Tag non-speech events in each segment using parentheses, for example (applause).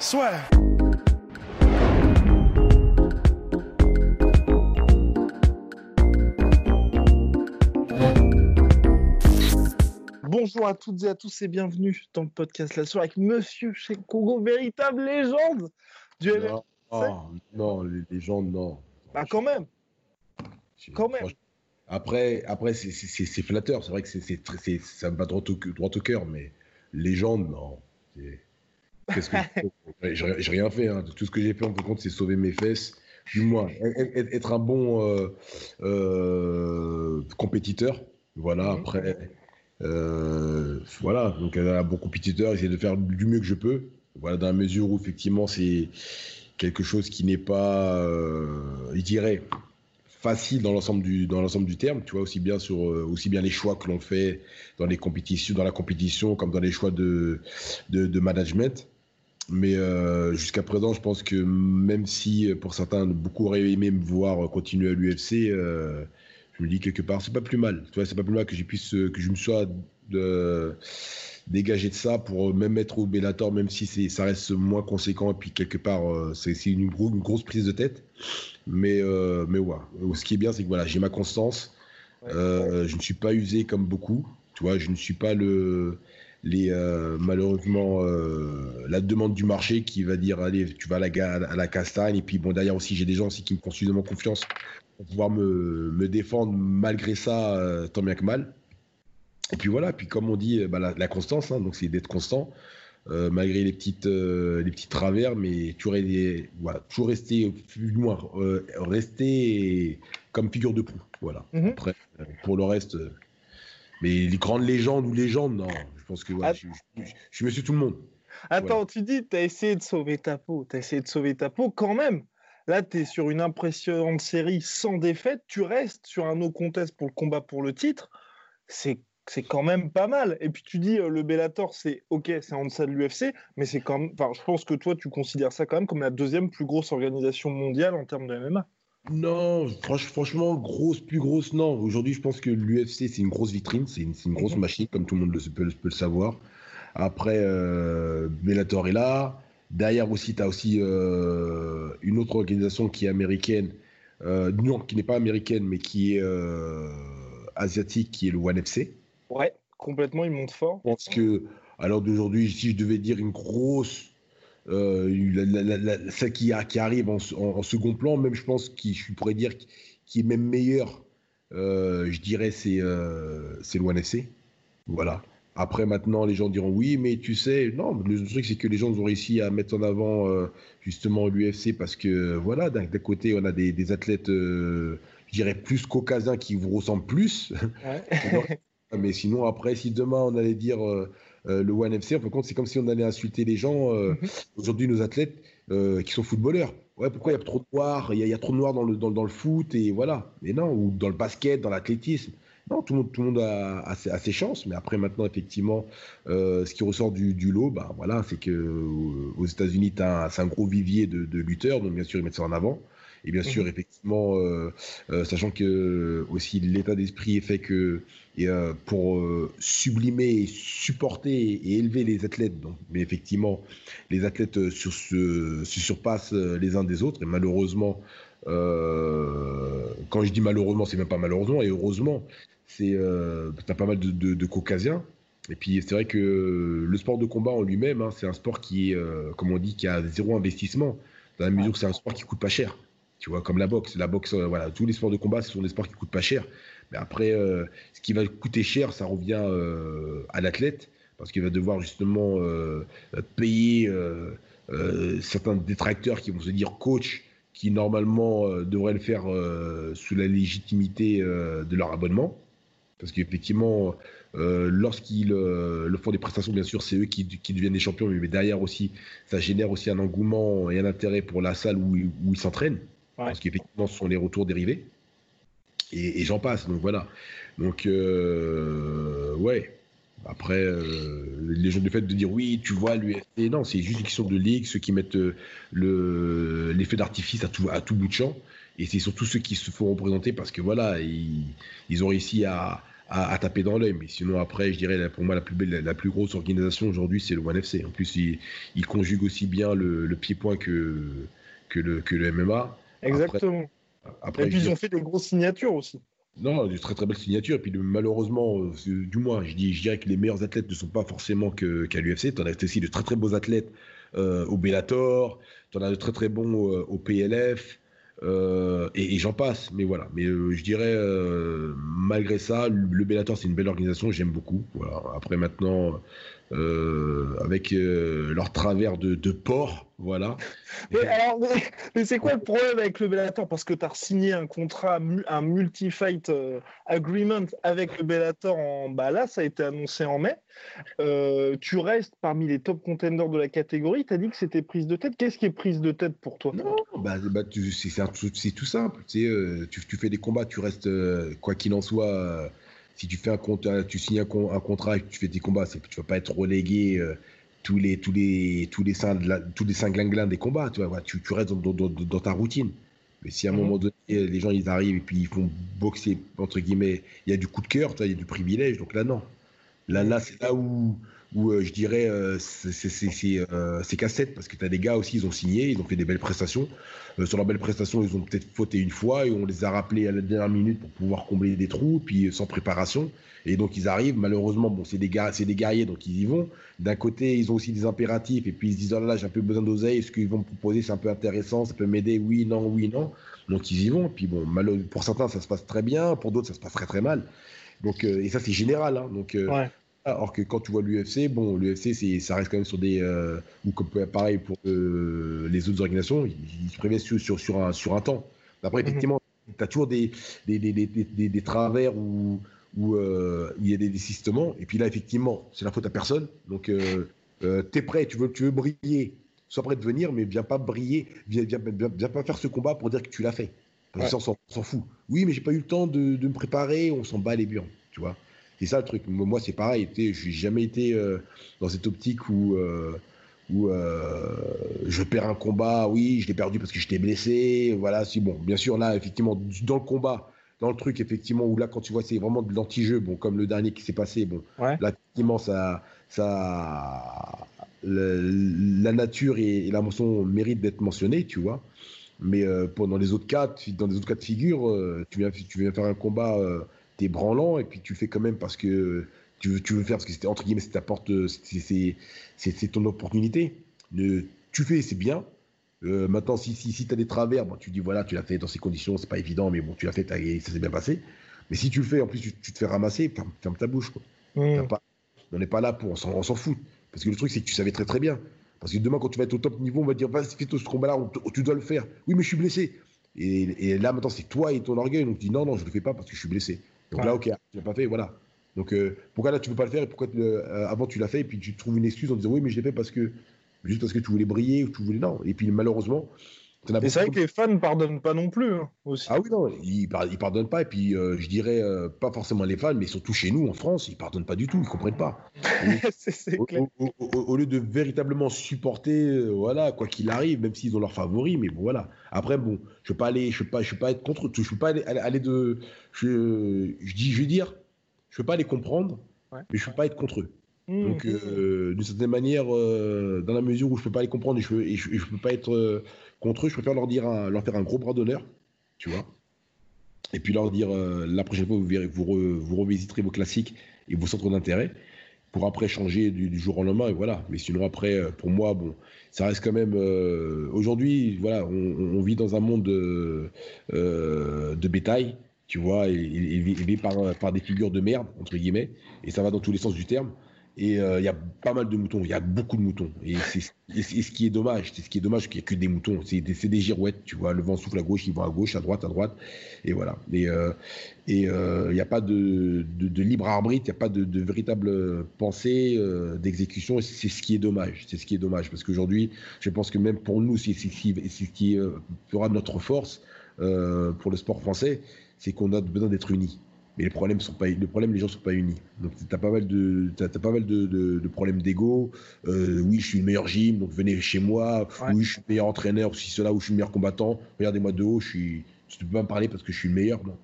Soit. Bonjour à toutes et à tous et bienvenue dans le podcast La Soirée avec Monsieur Congo, véritable légende du MMA. Non, oh, non, les légendes, non. Bah quand même. Quand même. Après, après c'est flatteur. C'est vrai que c'est ça me va droit au, droit au cœur, mais légende, non. Qu'est-ce que (laughs) j'ai rien fait. Hein. Tout ce que j'ai fait, en compte, c'est sauver mes fesses. Du moins, être un bon euh, euh, compétiteur. Voilà, après, euh, voilà, donc un bon compétiteur, essayer de faire du mieux que je peux. Voilà, dans la mesure où effectivement c'est quelque chose qui n'est pas, je dirais, facile dans l'ensemble du dans l'ensemble du terme. Tu vois aussi bien sur aussi bien les choix que l'on fait dans les compétitions, dans la compétition, comme dans les choix de de, management. Mais jusqu'à présent, je pense que même si pour certains beaucoup auraient aimé me voir continuer à l'UFC je me dis quelque part, c'est pas plus mal. Tu vois, c'est pas plus mal que, puisse, que je me sois de, dégagé de ça pour même mettre au Bellator, même si ça reste moins conséquent. Et puis quelque part, euh, c'est une, une, grosse prise de tête. Mais, euh, mais ouais. Ce qui est bien, c'est que voilà, j'ai ma constance. Euh, je ne suis pas usé comme beaucoup. Tu vois, je ne suis pas le, les, malheureusement la demande du marché qui va dire allez, tu vas à la, à la castagne. Et puis bon, derrière aussi, j'ai des gens aussi qui me font suffisamment confiance pour pouvoir me, me défendre malgré ça, euh, tant bien que mal. Et puis voilà, puis comme on dit, bah, la, constance, hein, donc c'est d'être constant, euh, malgré les petites, euh, les petits travers, mais toujours, voilà, toujours rester, du moins, rester comme figure de proue. Voilà. Mhm. Après, pour le reste, mais les grandes légendes ou légendes, non, je pense que je, suis monsieur tout le monde. Attends, tu dis, tu as essayé de sauver ta peau, tu as essayé de sauver ta peau quand même. Là, tu es sur une impressionnante série sans défaite. Tu restes sur un no contest pour le combat pour le titre. C'est c'est quand même pas mal. Et puis tu dis euh, le Bellator, c'est ok, c'est en deçà de l'UFC, mais c'est quand même. Enfin, je pense que toi, tu considères ça quand même comme la deuxième plus grosse organisation mondiale en termes de MMA. Non, franchement, grosse, plus grosse, non. Aujourd'hui, je pense que l'UFC, c'est une grosse vitrine, c'est une, grosse mhm. machine, comme tout le monde le, peut, le savoir. Après, euh, Bellator est là. Derrière aussi, tu as aussi euh, une autre organisation qui est américaine, euh, non, qui n'est pas américaine, mais qui est euh, asiatique, qui est le One FC. Ouais, complètement, il monte fort. Je pense que, à l'heure d'aujourd'hui, si je devais dire une grosse, celle qui, qui arrive en, second plan, même je pense que je pourrais dire qui est même meilleure, je dirais, c'est One FC. Voilà. Après, maintenant, les gens diront oui, mais tu sais, non, le truc, c'est que les gens ont réussi à mettre en avant euh, justement l'UFC parce que, voilà, d'un côté, on a des, athlètes, euh, je dirais, plus caucasiens qui vous ressemblent plus. (laughs) mais sinon, après, si demain, on allait dire euh, le One FC, en fin compte, c'est comme si on allait insulter les gens. Mhm. Aujourd'hui, nos athlètes qui sont footballeurs. Ouais, pourquoi il y a trop de noirs? Il y, a trop de noirs dans le, dans, dans le foot, et voilà. Mais non, ou dans le basket, dans l'athlétisme. Non, tout le monde, tout le monde a, ses, chances, mais après maintenant effectivement, euh, ce qui ressort du, lot, bah voilà, c'est que euh, aux États-Unis, c'est un gros vivier de, lutteurs, donc bien sûr ils mettent ça en avant. Et bien sûr, mhm. effectivement, euh, sachant que aussi l'état d'esprit est fait que et, pour sublimer, supporter et élever les athlètes, donc, mais effectivement, les athlètes sur, se, se, surpassent les uns des autres. Et malheureusement, quand je dis malheureusement, c'est même pas malheureusement, et heureusement, c'est euh, as pas mal de, caucasiens. Et puis c'est vrai que le sport de combat en lui-même, hein, c'est un sport qui est, euh, comme on dit, qui a zéro investissement, dans la mesure où c'est un sport qui coûte pas cher. Tu vois, comme la boxe. La boxe, euh, voilà, tous les sports de combat, ce sont des sports qui coûtent pas cher. Mais après, euh, ce qui va coûter cher, ça revient à l'athlète, parce qu'il va devoir justement payer certains détracteurs qui vont se dire coach, qui normalement devraient le faire sous la légitimité de leur abonnement. Parce qu'effectivement, lorsqu'ils le font des prestations, bien sûr, c'est eux qui, deviennent des champions, mais derrière aussi, ça génère aussi un engouement et un intérêt pour la salle où, ils s'entraînent, parce qu'effectivement, ce sont les retours dérivés. Et, j'en passe, donc voilà. Donc, ouais, après, euh, les gens du fait de dire oui, tu vois, l'UFC, non, c'est juste une question de ligue, ceux qui mettent euh, l'effet d'artifice à tout, bout de champ. Et c'est surtout ceux qui se font représenter parce que voilà, ils, ont réussi à, taper dans l'œil. Mais sinon, après, je dirais, pour moi, la plus, grosse organisation aujourd'hui, c'est le ONE. En plus, il, il conjugue aussi bien le, pied-point que, le, le MMA. Exactement. Et puis, ils ont fait des grosses signatures aussi. Non, de très très belles signatures. Et puis malheureusement, euh, du moins, je, dis, je dirais que les meilleurs athlètes ne sont pas forcément qu'à l'UFC. Tu en as aussi de très très beaux athlètes euh, au Bellator, tu en as de très très bons euh, au PLF, et, j'en passe. Mais voilà. Mais je dirais, malgré ça, le Bellator, c'est une belle organisation, j'aime beaucoup. Voilà. Après maintenant, avec euh, leur travers de, de porc, voilà. Mais, c'est quoi le problème avec le Bellator? Parce que tu as signé un contrat, un multi-fight euh, agreement avec le Bellator en bah là, ça a été annoncé en mai. tu restes parmi les top contenders de la catégorie. Tu as dit que c'était prise de tête. Qu'est-ce qui est prise de tête pour toi? Non, bah, bah c'est tout simple. Tu, fais des combats, tu restes, quoi qu'il en soit si tu fais un contrat, tu signes un, contrat et que tu fais tes combats, c'est que tu vas pas être relégué euh, tous les tous les tous les cinq tous les cinq des combats. Tu vois, tu, restes dans, ta routine. Mais si à un mhm. moment donné les gens ils arrivent et puis ils font boxer entre guillemets, il y a du coup de cœur, il y a du privilège. Donc là non, là là c'est là où où euh, je dirais euh, c'est cassette parce que tu as des gars aussi, ils ont signé, ils ont fait des belles prestations. Euh, sur leurs belles prestations, ils ont peut-être fauté une fois et on les a rappelés à la dernière minute pour pouvoir combler des trous, puis sans préparation. Et donc ils arrivent, malheureusement, bon, c'est des, des guerriers, donc ils y vont. D'un côté, ils ont aussi des impératifs et puis ils se disent, oh là là, j'ai un peu besoin d'oseille, ce qu'ils vont me proposer, c'est un peu intéressant, ça peut m'aider, oui, non, oui, non. Donc ils y vont. Puis bon, pour certains, ça se passe très bien, pour d'autres, ça se passe très très mal. Donc, et ça, c'est général. Hein. Donc, alors que quand tu vois l'UFC, bon, l'UFC, ça reste quand même sur des. Euh, ou comme pareil pour euh, les autres organisations, ils, se préviennent sur, sur, un, sur un temps. Après, mhm. effectivement, tu as toujours des, des, des, des, des travers où, où euh, il y a des désistements. Et puis là, effectivement, c'est la faute à personne. Donc, tu es prêt, tu veux, tu veux briller, sois prêt de venir, mais viens pas briller, viens, viens, viens, pas faire ce combat pour dire que tu l'as fait. Parce que on s'en fout. Oui, mais j'ai pas eu le temps de, de me préparer, on s'en bat les burnes, tu vois. C'est ça le truc. Moi, c'est pareil. Je n'ai jamais été euh, dans cette optique où, euh, où euh, je perds un combat. Oui, je l'ai perdu parce que j'étais blessé. Voilà, si bon, bien sûr, là, effectivement, dans le combat, dans le truc, effectivement, où là, quand tu vois, c'est vraiment de l'anti-jeu, bon, comme le dernier qui s'est passé, bon, là, effectivement, ça, ça, la nature et, la mention méritent d'être mentionnées, tu vois. Mais pendant les autres cas, dans les autres cas de figure, tu viens, tu viens faire un combat t'es branlant et puis tu fais quand même parce que tu veux, tu veux faire parce que c'était entre guillemets c'est c'est ton opportunité. tu fais, c'est bien. Euh, maintenant, si, si, si tu as des travers, bon, tu dis voilà, tu l'as fait dans ces conditions, c'est pas évident, mais bon, tu l'as fait, ça s'est bien passé. Mais si tu le fais, en plus, tu, te fais ramasser, ferme, ta bouche. Quoi. Mmh. on n'est pas là pour, on s'en fout. Parce que le truc, c'est que tu savais très très bien. Parce que demain, quand tu vas être au top niveau, on va dire vas-y, fais ce combat-là, tu dois le faire. Oui, mais je suis blessé. Et, et là, maintenant, c'est toi et ton orgueil. Donc, tu dis non, non, je le fais pas parce que je suis blessé. Donc là, ok, tu l'as pas fait, voilà. Donc euh, pourquoi là tu veux pas le faire et pourquoi euh, avant tu l'as fait et puis tu trouves une excuse en disant oui mais je l'ai fait parce que juste parce que tu voulais briller ou tu voulais non et puis malheureusement mais c'est vrai que les fans ne pardonnent pas non plus. Hein, aussi. Ah oui, non, ils, ne pardonnent pas. Et puis, euh, je dirais, pas forcément les fans, mais surtout chez nous, en France, ils pardonnent pas du tout. Ils comprennent pas. (laughs) au, lieu de véritablement supporter, voilà, quoi qu'il arrive, même s'ils ont leurs favoris, mais bon, voilà. Après, bon, je ne pas aller, je peux pas, je peux pas être contre, je peux pas aller de, je, je, dis, je veux dire, je peux pas les comprendre, mais je peux pas être contre eux. Mmh, Donc, euh, d'une certaine manière, euh, dans la mesure où je peux pas les comprendre et je, et je, peux pas être euh, contre eux, je préfère leur dire, leur faire un gros bras d'honneur, tu vois. Et puis leur dire, la prochaine fois, vous verrez, vous, revisiterez vos classiques et vos centres d'intérêt pour après changer du, jour au lendemain et voilà. Mais sinon après, pour moi, bon, ça reste quand même. Aujourd'hui, voilà, on, vit dans un monde de, bétail tu vois, et, par, par, des figures de merde, entre guillemets, et ça va dans tous les sens du terme. Et il y a pas mal de moutons, il y a beaucoup de moutons. Et, ce qui est dommage, c'est ce qui est dommage, qu'il n'y a que des moutons. C'est des, girouettes, tu vois. Le vent souffle à gauche, ils vont à gauche, à droite, à droite. Et voilà. Et il n'y a pas de, de, libre arbitre, il n'y a pas de, véritable pensée d'exécution. C'est ce qui est dommage. C'est ce qui est dommage. Parce qu'aujourd'hui, je pense que même pour nous, c'est ce qui fera notre force pour le sport français, c'est qu'on a besoin d'être unis mais les problèmes sont pas le problème les gens sont pas unis. Donc tu as pas mal de as, pas mal de, de, problèmes d'ego. Euh, oui je suis le meilleur gym donc venez chez moi. Oui je suis le meilleur entraîneur si cela ou je suis le meilleur combattant. Regardez-moi de haut je suis tu peux pas me parler parce que je suis le meilleur non.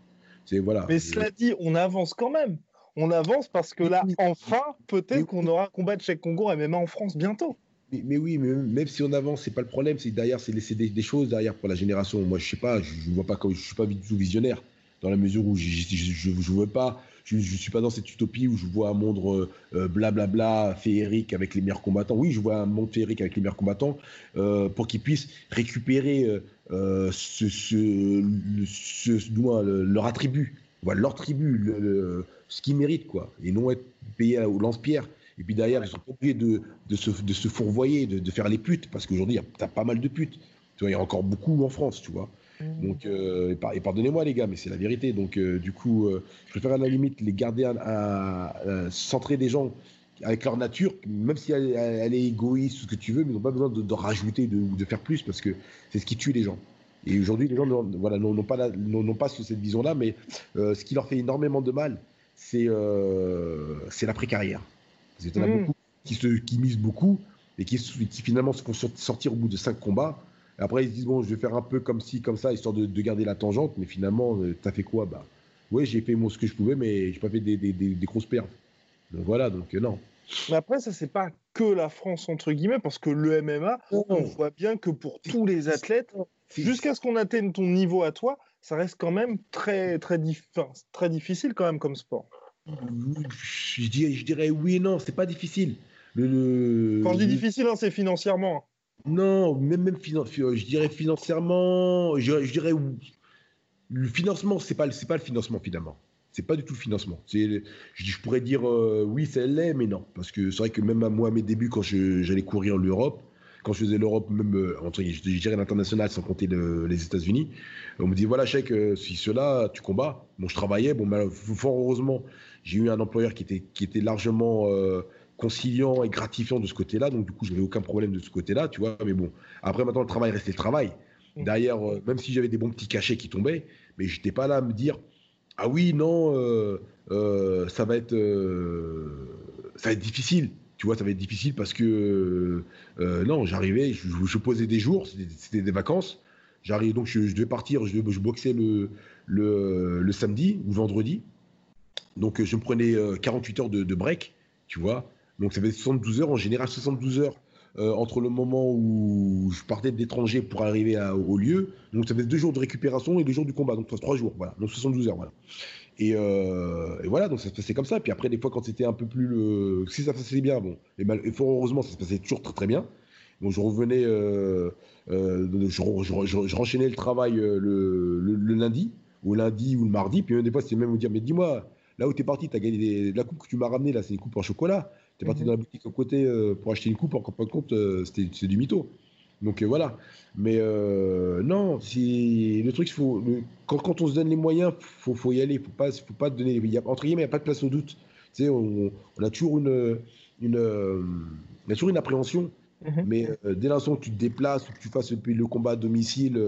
C'est voilà. Mais cela dit on avance quand même. On avance parce que là (laughs) enfin peut-être qu'on aura un combat de Cheikh Congo et même en France bientôt. Mais, oui, mais même si on avance, c'est pas le problème. C'est derrière, c'est laisser des, des, choses derrière pour la génération. Moi, je sais pas, je, je vois pas comme je suis pas du tout visionnaire dans la mesure où je ne veux pas, je ne suis pas dans cette utopie où je vois un monde euh, blablabla féerique avec les meilleurs combattants. Oui, je vois un monde féerique avec les meilleurs combattants euh, pour qu'ils puissent récupérer euh, ce, leur attribut, leur tribu, ce qu'ils méritent, quoi, et non être payés au lance-pierre. Et puis derrière, ils sont obligés de, se, fourvoyer, de, faire les putes, parce qu'aujourd'hui, tu as pas mal de putes. Tu vois, il y a encore beaucoup en France, tu vois. Mmh. Donc, euh, et, pardonnez-moi les gars, mais c'est la vérité. Donc, euh, du coup, euh, je préfère à la limite les garder à, centrer des gens avec leur nature, même si elle, est égoïste ou ce que tu veux, mais ils n'ont pas besoin de, rajouter ou de, faire plus parce que c'est ce qui tue les gens. Et aujourd'hui, les gens n'ont voilà, pas, pas cette vision-là, mais ce qui leur fait énormément de mal, c'est c'est l'après-carrière. Parce qu'il y en a mmh. beaucoup qui, se, qui misent beaucoup et qui, qui finalement se font sortir au bout de cinq combats après, ils se disent, bon, je vais faire un peu comme ci, comme ça, histoire de, garder la tangente. Mais finalement, euh, tu as fait quoi? Bah, Oui, j'ai fait ce que je pouvais, mais j'ai pas fait des, grosses pertes. Donc voilà, donc euh, non. Mais après, ça, c'est pas que la France, entre guillemets, parce que le MMA, on voit bien que pour tous les athlètes, jusqu'à ce qu'on atteigne ton niveau à toi, ça reste quand même très, très, très difficile quand même comme sport. Je dirais, je dirais oui et non, c'est pas difficile. Le, Quand je dis difficile, hein, c'est financièrement. Non, même, même je dirais financièrement, je, dirais le financement, c'est pas, pas le financement finalement. C'est pas du tout le financement. Je, je pourrais dire euh, oui, ça l'est, mais non. Parce que c'est vrai que même à moi, à mes débuts, quand j'allais courir l'Europe, quand je faisais l'Europe, même euh, entre, je, dirais l'international sans compter les États-Unis, on me dit voilà, chèque, euh, si cela, tu combats. Bon, je travaillais. Bon, fort heureusement, j'ai eu un employeur qui était, qui était largement conciliant et gratifiant de ce côté-là. Donc, du coup, je n'avais aucun problème de ce côté-là, tu vois. Mais bon, après, maintenant, le travail restait le travail. Mm. Derrière, euh, même si j'avais des bons petits cachets qui tombaient, mais je n'étais pas là à me dire Ah oui, non, euh, euh, ça, va être, ça va être difficile. Tu vois, ça va être difficile parce que non, j'arrivais, je, posais des jours, c'était des vacances. J'arrivais donc, je, devais partir, je, je boxais le, le, le, samedi ou vendredi. Donc, je me prenais 48 heures de, de break, tu vois. Donc ça fait 72 heures, en général 72 heures euh, entre le moment où je partais d'étranger pour arriver au lieu. Donc ça fait deux jours de récupération et deux jours du combat, donc trois jours, voilà. Donc 72 heures, voilà. Euh, et, voilà, donc ça se passait comme ça. Puis après, des fois, quand c'était un peu plus le. Si ça se passait bien, bon, et, mal... fort heureusement, ça se passait toujours très très bien. Donc je revenais, euh, je, je, renchaînais le travail le, lundi, ou lundi ou le mardi. Puis des fois, c'était même vous dire, mais dis-moi, là où tu es parti, tu as gagné la coupe que tu m'as ramenée, là, c'est une coupe en chocolat. T'es parti mhm. dans la boutique à côté euh, pour acheter une coupe, en fin de compte, euh, c'est du mytho. Donc euh, voilà. Mais non, si le truc, faut, quand, quand, on se donne les moyens, faut, faut y aller. Faut pas, faut pas donner. Y a, entre guillemets, il n'y a pas de place au doute. Tu sais, on, a toujours une, une, a toujours une appréhension. Mhm. Mais dès l'instant que tu te déplaces ou que tu fasses le, combat à domicile,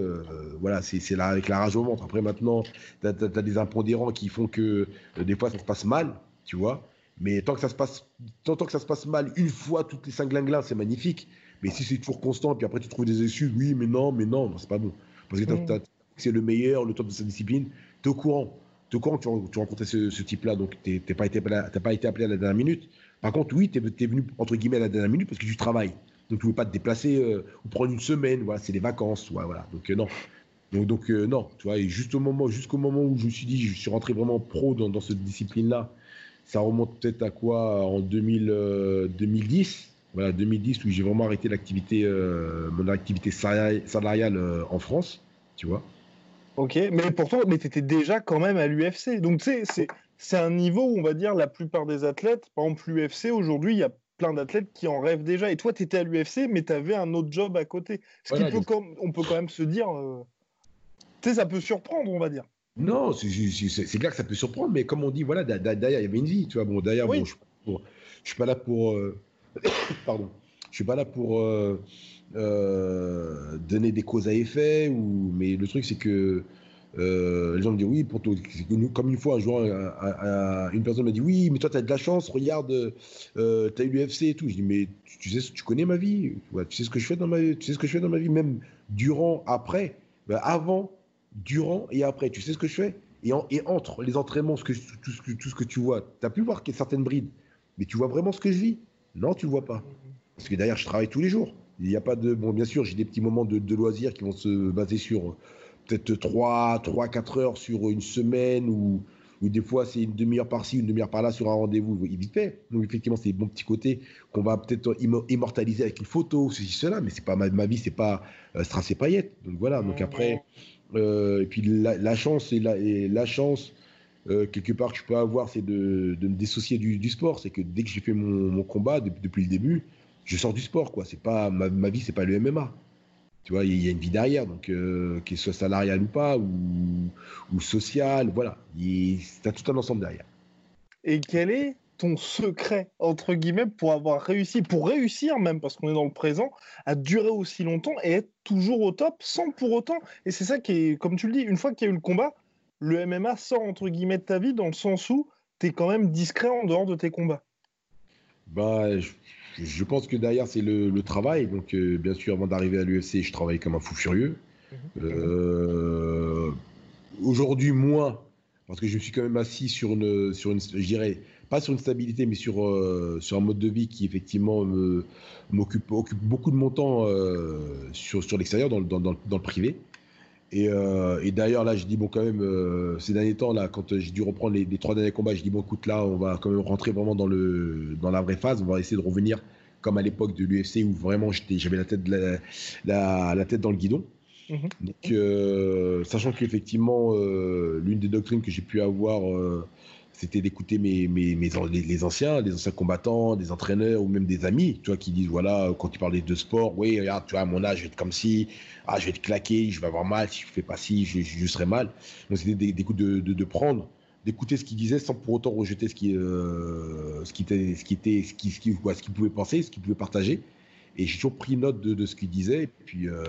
voilà, c'est là avec la rage au ventre. Après, maintenant, tu as, as, des impondérants qui font que des fois ça se passe mal, tu vois. Mais tant que ça se passe, tant, que ça se passe mal une fois toutes les cinq là c'est magnifique. Mais si c'est toujours constant, puis après tu trouves des excuses, oui, mais non, mais non, c'est pas bon. Parce que c'est le meilleur, le top de sa discipline, tu es au courant. Tu es au courant que tu, rencontrais ce, type-là, donc tu n'as pas, été, pas été appelé à la dernière minute. Par contre, oui, tu es, venu, entre guillemets, à la dernière minute parce que tu travailles. Donc tu ne veux pas te déplacer euh, ou prendre une semaine, voilà, c'est les vacances, voilà. Donc euh, non. Donc, donc euh, non, tu vois, et juste au moment, jusqu'au moment où je me suis dit, je suis rentré vraiment pro dans, dans cette discipline-là, ça remonte peut-être à quoi En 2000, 2010. Euh, voilà, 2010 où j'ai vraiment arrêté l'activité, euh, mon activité salariale euh, en France, tu vois. Ok, mais pourtant, mais tu étais déjà quand même à l'UFC. Donc, tu sais, c'est un niveau où on va dire la plupart des athlètes, par exemple l'UFC aujourd'hui, il y a plein d'athlètes qui en rêvent déjà. Et toi, tu étais à l'UFC, mais tu avais un autre job à côté. Ce qui peut on peut quand même se dire, euh, tu sais, ça peut surprendre, on va dire. Non, c'est clair que ça peut surprendre, mais comme on dit, voilà, derrière, il y avait une vie, tu vois. Bon, derrière, bon, je, ne suis pas là pour. Euh, (coughs) pardon. Je suis pas là pour euh, donner des causes à effet, ou, mais le truc, c'est que euh, les gens me disent oui, pour toi, comme une fois un jour, une personne m'a dit oui, mais toi tu as de la chance, regarde, euh, tu as eu l'UFC et tout. Je dis mais tu, sais, tu connais ma vie, tu sais ce que je fais dans ma vie, tu sais ce que je fais dans ma vie, même durant, après, ben, avant, durant et après, tu sais ce que je fais? Et, et entre les entraînements, ce que, tout, ce que, tout ce que tu vois, tu as pu voir qu'il y a certaines brides, mais tu vois vraiment ce que je vis? Non, tu le vois pas. Parce que derrière, je travaille tous les jours. Il n'y a pas de. Bon, bien sûr, j'ai des petits moments de, de loisirs qui vont se baser sur peut-être 3, 3, 4 heures sur une semaine ou, ou des fois c'est une demi-heure par-ci, une demi-heure par-là sur un rendez-vous vite fait. Donc effectivement, c'est des bons petits côtés qu'on va peut-être immortaliser avec une photo, ceci, cela, mais c'est pas ma, ma vie, c'est pas euh, strass et paillettes. Donc voilà, donc après, euh, et puis la, chance, et la, chance, euh, quelque part que je peux avoir, c'est de, de, me dissocier du, du sport. C'est que dès que j'ai fait mon, combat, depuis le début, je sors du sport. quoi. C'est pas ma, ma vie, c'est pas le MMA. Tu vois, il y a une vie derrière, donc euh, qu'elle soit salariale ou pas, ou, ou sociale, voilà. As tout un ensemble derrière. Et quel est ton secret, entre guillemets, pour avoir réussi, pour réussir même, parce qu'on est dans le présent, à durer aussi longtemps et être toujours au top sans pour autant. Et c'est ça qui est, comme tu le dis, une fois qu'il y a eu le combat, le MMA sort entre guillemets de ta vie dans le sens où tu es quand même discret en dehors de tes combats. Bah, je je pense que derrière, c'est le, travail. Donc, euh, bien sûr, avant d'arriver à l'UFC, je travaillais comme un fou furieux. Mhm. Euh, aujourd'hui, moins, parce que je me suis quand même assis sur une, sur une je dirais, pas sur une stabilité, mais sur, euh, sur un mode de vie qui, effectivement, m'occupe occupe beaucoup de mon temps sur, sur l'extérieur, dans, dans, dans, le privé. Euh, et, d'ailleurs, là, je dis, bon, quand même, euh, ces derniers temps, là, quand j'ai dû reprendre les, trois derniers combats, je dis, bon, écoute, là, on va quand même rentrer vraiment dans, le, dans la vraie phase. On va essayer de revenir comme à l'époque de l'UFC où vraiment j'avais la, tête la, la, tête dans le guidon. Mhm. Donc, euh, sachant qu'effectivement, l'une des doctrines que j'ai pu avoir c'était d'écouter mes, mes, les, anciens, les anciens combattants, des entraîneurs ou même des amis, tu vois, qui disent voilà, quand tu parles de sport, oui, regarde, tu vois, à mon âge, je vais être comme si, ah, je vais te claquer, je vais avoir mal, si je fais pas ci, je, je, serai mal. Donc c'était des, de, de, prendre, d'écouter ce qu'ils disaient sans pour autant rejeter ce qui, euh, ce qui était, ce qui était, ce qui, ce qui, ce qu'ils pouvaient penser, ce qu'ils pouvaient partager. Et j'ai toujours pris note de, de ce qu'ils disaient. Et puis, euh,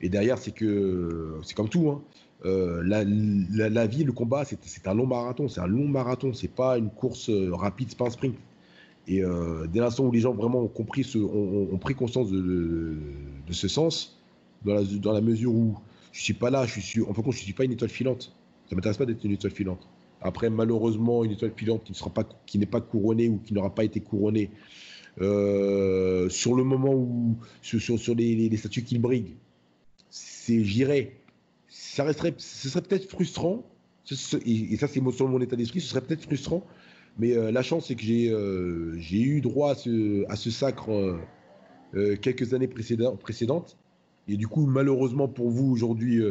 et derrière, c'est que, c'est comme tout, hein. Euh, la, la, vie, le combat, c'est un long marathon. C'est un long marathon. C'est pas une course euh, rapide, c'est pas un sprint. Et euh, dès l'instant où les gens vraiment ont compris, ont, pris conscience de, ce sens, dans la, la, mesure où je suis pas là, je suis, en fin je suis pas une étoile filante. Ça m'intéresse pas d'être une étoile filante. Après, malheureusement, une étoile filante qui ne pas, n'est pas couronnée ou qui n'aura pas été couronnée sur le moment où sur, sur, les, les, statuts qui briguent, c'est, j'irai ça resterait, ce serait peut-être frustrant, et, ça c'est sur mon état d'esprit, ce serait peut-être frustrant, mais euh, la chance c'est que j'ai euh, eu droit à ce, sacre euh, quelques années précédentes, et du coup malheureusement pour vous aujourd'hui,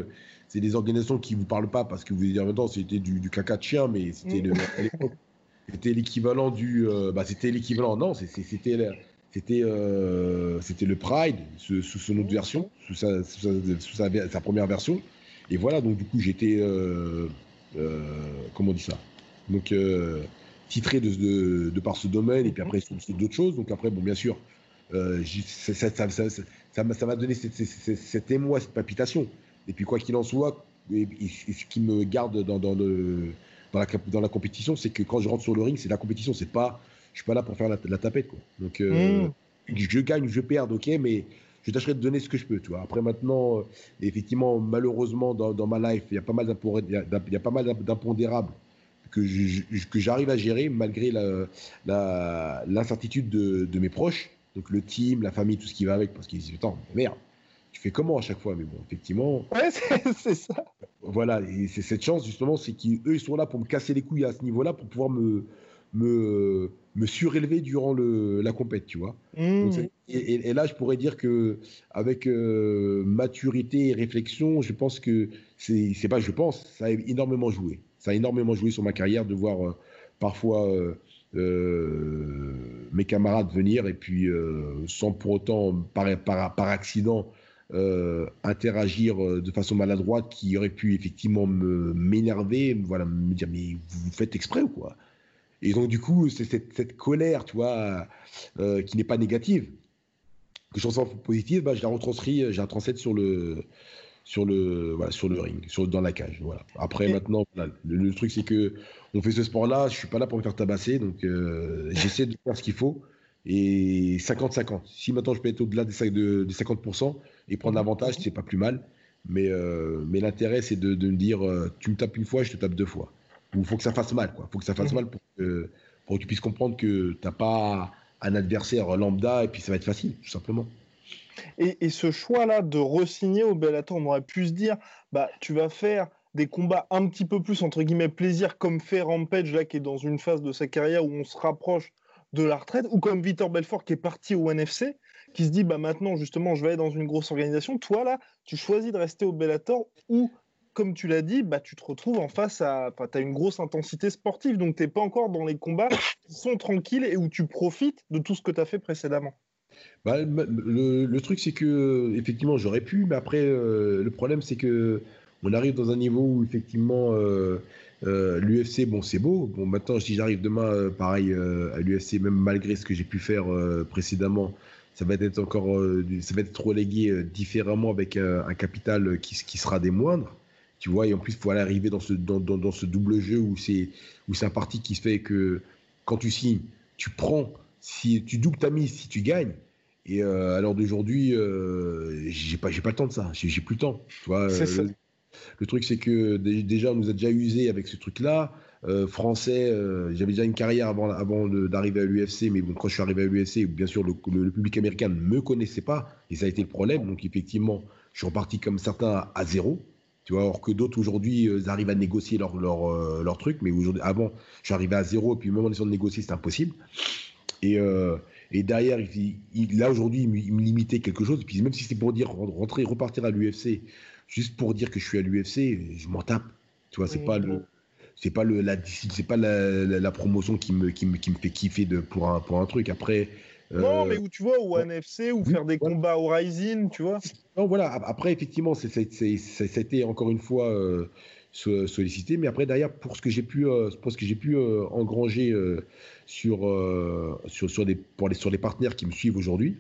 c'est des organisations qui vous parlent pas parce que vous dire maintenant c'était du, caca de chien, mais c'était l'équivalent du, bah, c'était l'équivalent, non, c'était c'était le Pride sous, son autre version, sous sous sa première version. Et voilà, donc du coup, j'étais. Euh, euh, comment on dit ça? Donc, euh, titré de, de, par ce domaine, et puis après, c'est d'autres choses. Donc, après, bon, bien sûr, ça, ça, ça, ça m'a donné cet émoi, cette palpitation. Et puis, quoi qu'il en soit, et, ce qui me garde dans, dans, le, dans, la, dans la compétition, c'est que quand je rentre sur le ring, c'est la compétition. C'est pas, je suis pas là pour faire la, tapette. Quoi. Donc, mmh. je gagne, je perds, ok, mais je tâcherai de donner ce que je peux. Tu vois. Après, maintenant, euh, effectivement, malheureusement, dans, ma life, il y a pas mal d'impondérables que j'arrive à gérer malgré l'incertitude la, de, mes proches, donc le team, la famille, tout ce qui va avec, parce qu'ils disent Attends, merde, tu fais comment à chaque fois? Mais bon, effectivement. Ouais, c'est ça. Voilà, et c'est cette chance, justement, c'est qu'eux, ils sont là pour me casser les couilles à ce niveau-là, pour pouvoir me, me, me surélever durant le, la compète, tu vois. Mmh. et, là, je pourrais dire que avec euh, maturité et réflexion, je pense que c'est pas, je pense, ça a énormément joué. Ça a énormément joué sur ma carrière de voir euh, parfois mes camarades venir et puis sans pour autant, par, par, par accident, interagir de façon maladroite qui aurait pu effectivement m'énerver, voilà, me dire mais vous faites exprès ou quoi? Et donc du coup, c'est cette, cette, colère, tu vois, qui n'est pas négative, que je sens positive, bah, je la retranscris, je la transcède sur le, sur le, voilà, sur le ring, sur, dans la cage. Voilà. Après, maintenant, le, truc, c'est que on fait ce sport-là, je suis pas là pour me faire tabasser, donc euh, j'essaie de faire ce qu'il faut. Et 50-50. Si maintenant je peux être au-delà des, 50% et prendre l'avantage, c'est pas plus mal. Mais, euh, mais l'intérêt, c'est de, de, me dire euh, tu me tapes une fois, je te tape deux fois. Ou il faut que ça fasse mal. Il faut que ça fasse mmh. mal pour que, pour que tu puisses comprendre que tu n'as pas un adversaire lambda et puis ça va être facile, tout simplement. Et, ce choix-là de re-signer au Bellator, on aurait pu se dire, bah, tu vas faire des combats un petit peu plus, entre guillemets, plaisir, comme fait Rampage, là, qui est dans une phase de sa carrière où on se rapproche de la retraite, ou comme Victor Belfort, qui est parti au NFC, qui se dit, bah, maintenant, justement, je vais aller dans une grosse organisation. Toi, là, tu choisis de rester au Bellator, où, comme tu l'as dit, bah, tu te retrouves en face à. tu as une grosse intensité sportive, donc tu n'es pas encore dans les combats qui sont tranquilles et où tu profites de tout ce que tu as fait précédemment. Bah, le, truc, c'est que effectivement, j'aurais pu, mais après, euh, le problème, c'est que on arrive dans un niveau où effectivement, euh, euh, l'UFC, bon, c'est beau. Bon, maintenant, si j'arrive demain, pareil, à l'UFC, même malgré ce que j'ai pu faire précédemment, ça va être encore, ça va être relégué différemment avec un capital qui, sera des moindres. Tu vois, et en plus, il faut aller arriver dans ce, dans, dans, dans ce double jeu où c'est, un parti qui se fait que quand tu signes, tu prends si tu doubles ta mise, si tu gagnes, et euh, à l'heure d'aujourd'hui, euh, j'ai pas, pas le temps de ça. J'ai, plus le temps. Tu vois, euh, le, truc, c'est que déjà, on nous a déjà usé avec ce truc-là. français, j'avais déjà une carrière avant, avant d'arriver à l'UFC, mais bon, quand je suis arrivé à l'UFC, bien sûr, le, public américain ne me connaissait pas, et ça a été le problème. Donc, effectivement, je suis reparti comme certains à zéro. Tu vois, alors que d'autres aujourd'hui arrivent à négocier leur, leur, leur truc, mais aujourd'hui, avant, arrivé à zéro, et puis même en essayant de négocier, c'est impossible. Et, euh, et derrière, il, là aujourd'hui, il, me limitait quelque chose. Et puis même si c'est pour dire rentrer, repartir à l'UFC, juste pour dire que je suis à l'UFC, je m'en tape. Tu vois, c'est pas le, c'est pas le, la, c'est pas la, la, promotion qui me, qui me, qui me fait kiffer de, pour un, pour un truc. Après. Euh, non, mais où tu vois, ou NFC, ou faire des combats au Rising, tu vois. Non, voilà. Après, effectivement, c'était encore une fois. Euh, sollicité. Mais après, derrière, pour ce que j'ai pu, euh, pour ce que j'ai pu euh, engranger euh, sur, sur, sur, des, pour les, sur les partenaires qui me suivent aujourd'hui,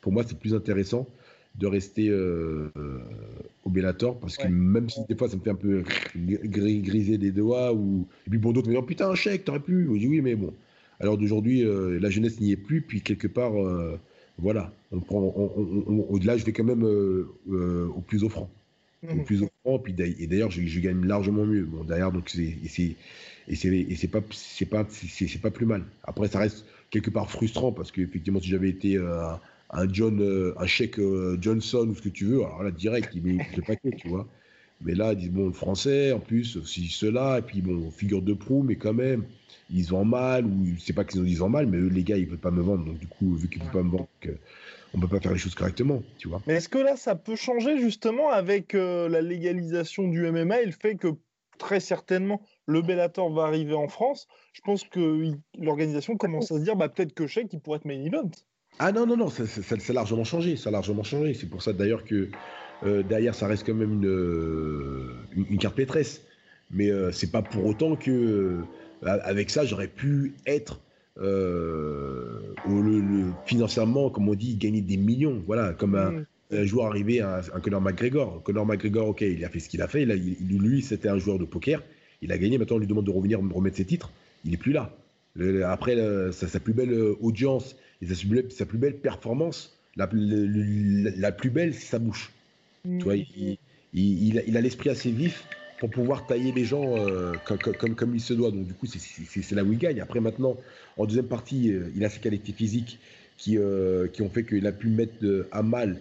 pour moi, c'est plus intéressant de rester au Bellator parce que même si des fois ça me fait un peu griser des doigts ou et puis bon d'autres me disent oh, putain un chèque t'aurais pu je dis oui mais bon alors d'aujourd'hui la jeunesse n'y est plus puis quelque part voilà on prend au-delà je vais quand même au plus offrant le mhm. plus offrant. Puis et d'ailleurs, je, gagne largement mieux. Bon, derrière, donc c'est et c'est et c'est pas c'est pas c'est pas plus mal. Après, ça reste quelque part frustrant parce que effectivement, si j'avais été euh, un John, euh, un chèque euh, Johnson ou ce que tu veux, alors là direct, il met le paquet, tu vois. Mais là, ils disent bon, le français, en plus, si cela, et puis bon, figure de proue, mais quand même, ils ont mal, ou c'est pas qu'ils ont mal, mais eux, les gars, ils veulent pas me vendre, donc du coup, vu qu'ils ne peuvent pas me vendre, on peut pas faire les choses correctement, tu vois. Mais est-ce que là, ça peut changer justement avec euh, la légalisation du MMA et le fait que très certainement le Bellator va arriver en France? Je pense que l'organisation commence à se dire, bah, peut-être que Sheik, il pourrait être main event. Ah non, non, non, ça, a largement changé, ça a largement changé. C'est pour ça d'ailleurs que derrière, ça reste quand même une, euh, une, carte maîtresse. Mais c'est pas pour autant que, avec ça, j'aurais pu être euh, le, financièrement, comme on dit, gagner des millions. Voilà, comme un, mm. joueur arrivé, un, un Conor McGregor. Conor McGregor, ok, il a fait ce qu'il a fait. lui, c'était un joueur de poker. Il a gagné. Maintenant, on lui demande de revenir remettre ses titres. Il n'est plus là. après, sa, plus belle euh, audience et sa, sa plus belle performance, la, la, plus belle, c'est sa bouche. Tu vois, mm. il, il a l'esprit assez vif pour pouvoir tailler les gens euh, comme, comme, il se doit. Donc du coup, c'est là où il gagne. Après maintenant, en deuxième partie, euh, il a ses qualités physiques qui, euh, qui ont fait qu'il a pu mettre à mal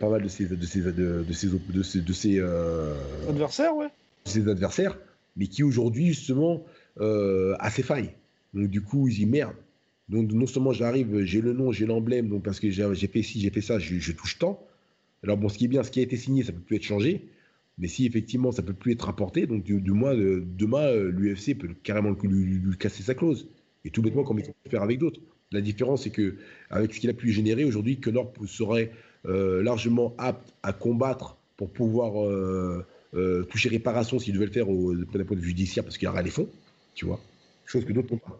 pas mal de ses, de ses, de, ses, de ses, adversaires, ouais. ses adversaires, mais qui aujourd'hui justement a ses failles. Donc du coup, il dit merde. Donc non seulement j'arrive, j'ai le nom, j'ai l'emblème, donc parce que j'ai fait ci, j'ai fait ça, je, je touche tant. Alors bon, ce qui est bien, ce qui a été signé, ça peut plus être changé. Mais si effectivement ça peut plus être rapporté, donc du, moins demain l'UFC peut carrément lui, casser sa clause. Et tout bêtement comme il peut faire avec d'autres. La différence c'est que avec ce qu'il a pu générer aujourd'hui, Connor serait largement apte à combattre pour pouvoir toucher réparation s'il devait le faire au, point de vue judiciaire parce qu'il aura les fonds, tu vois. Chose que d'autres n'ont pas.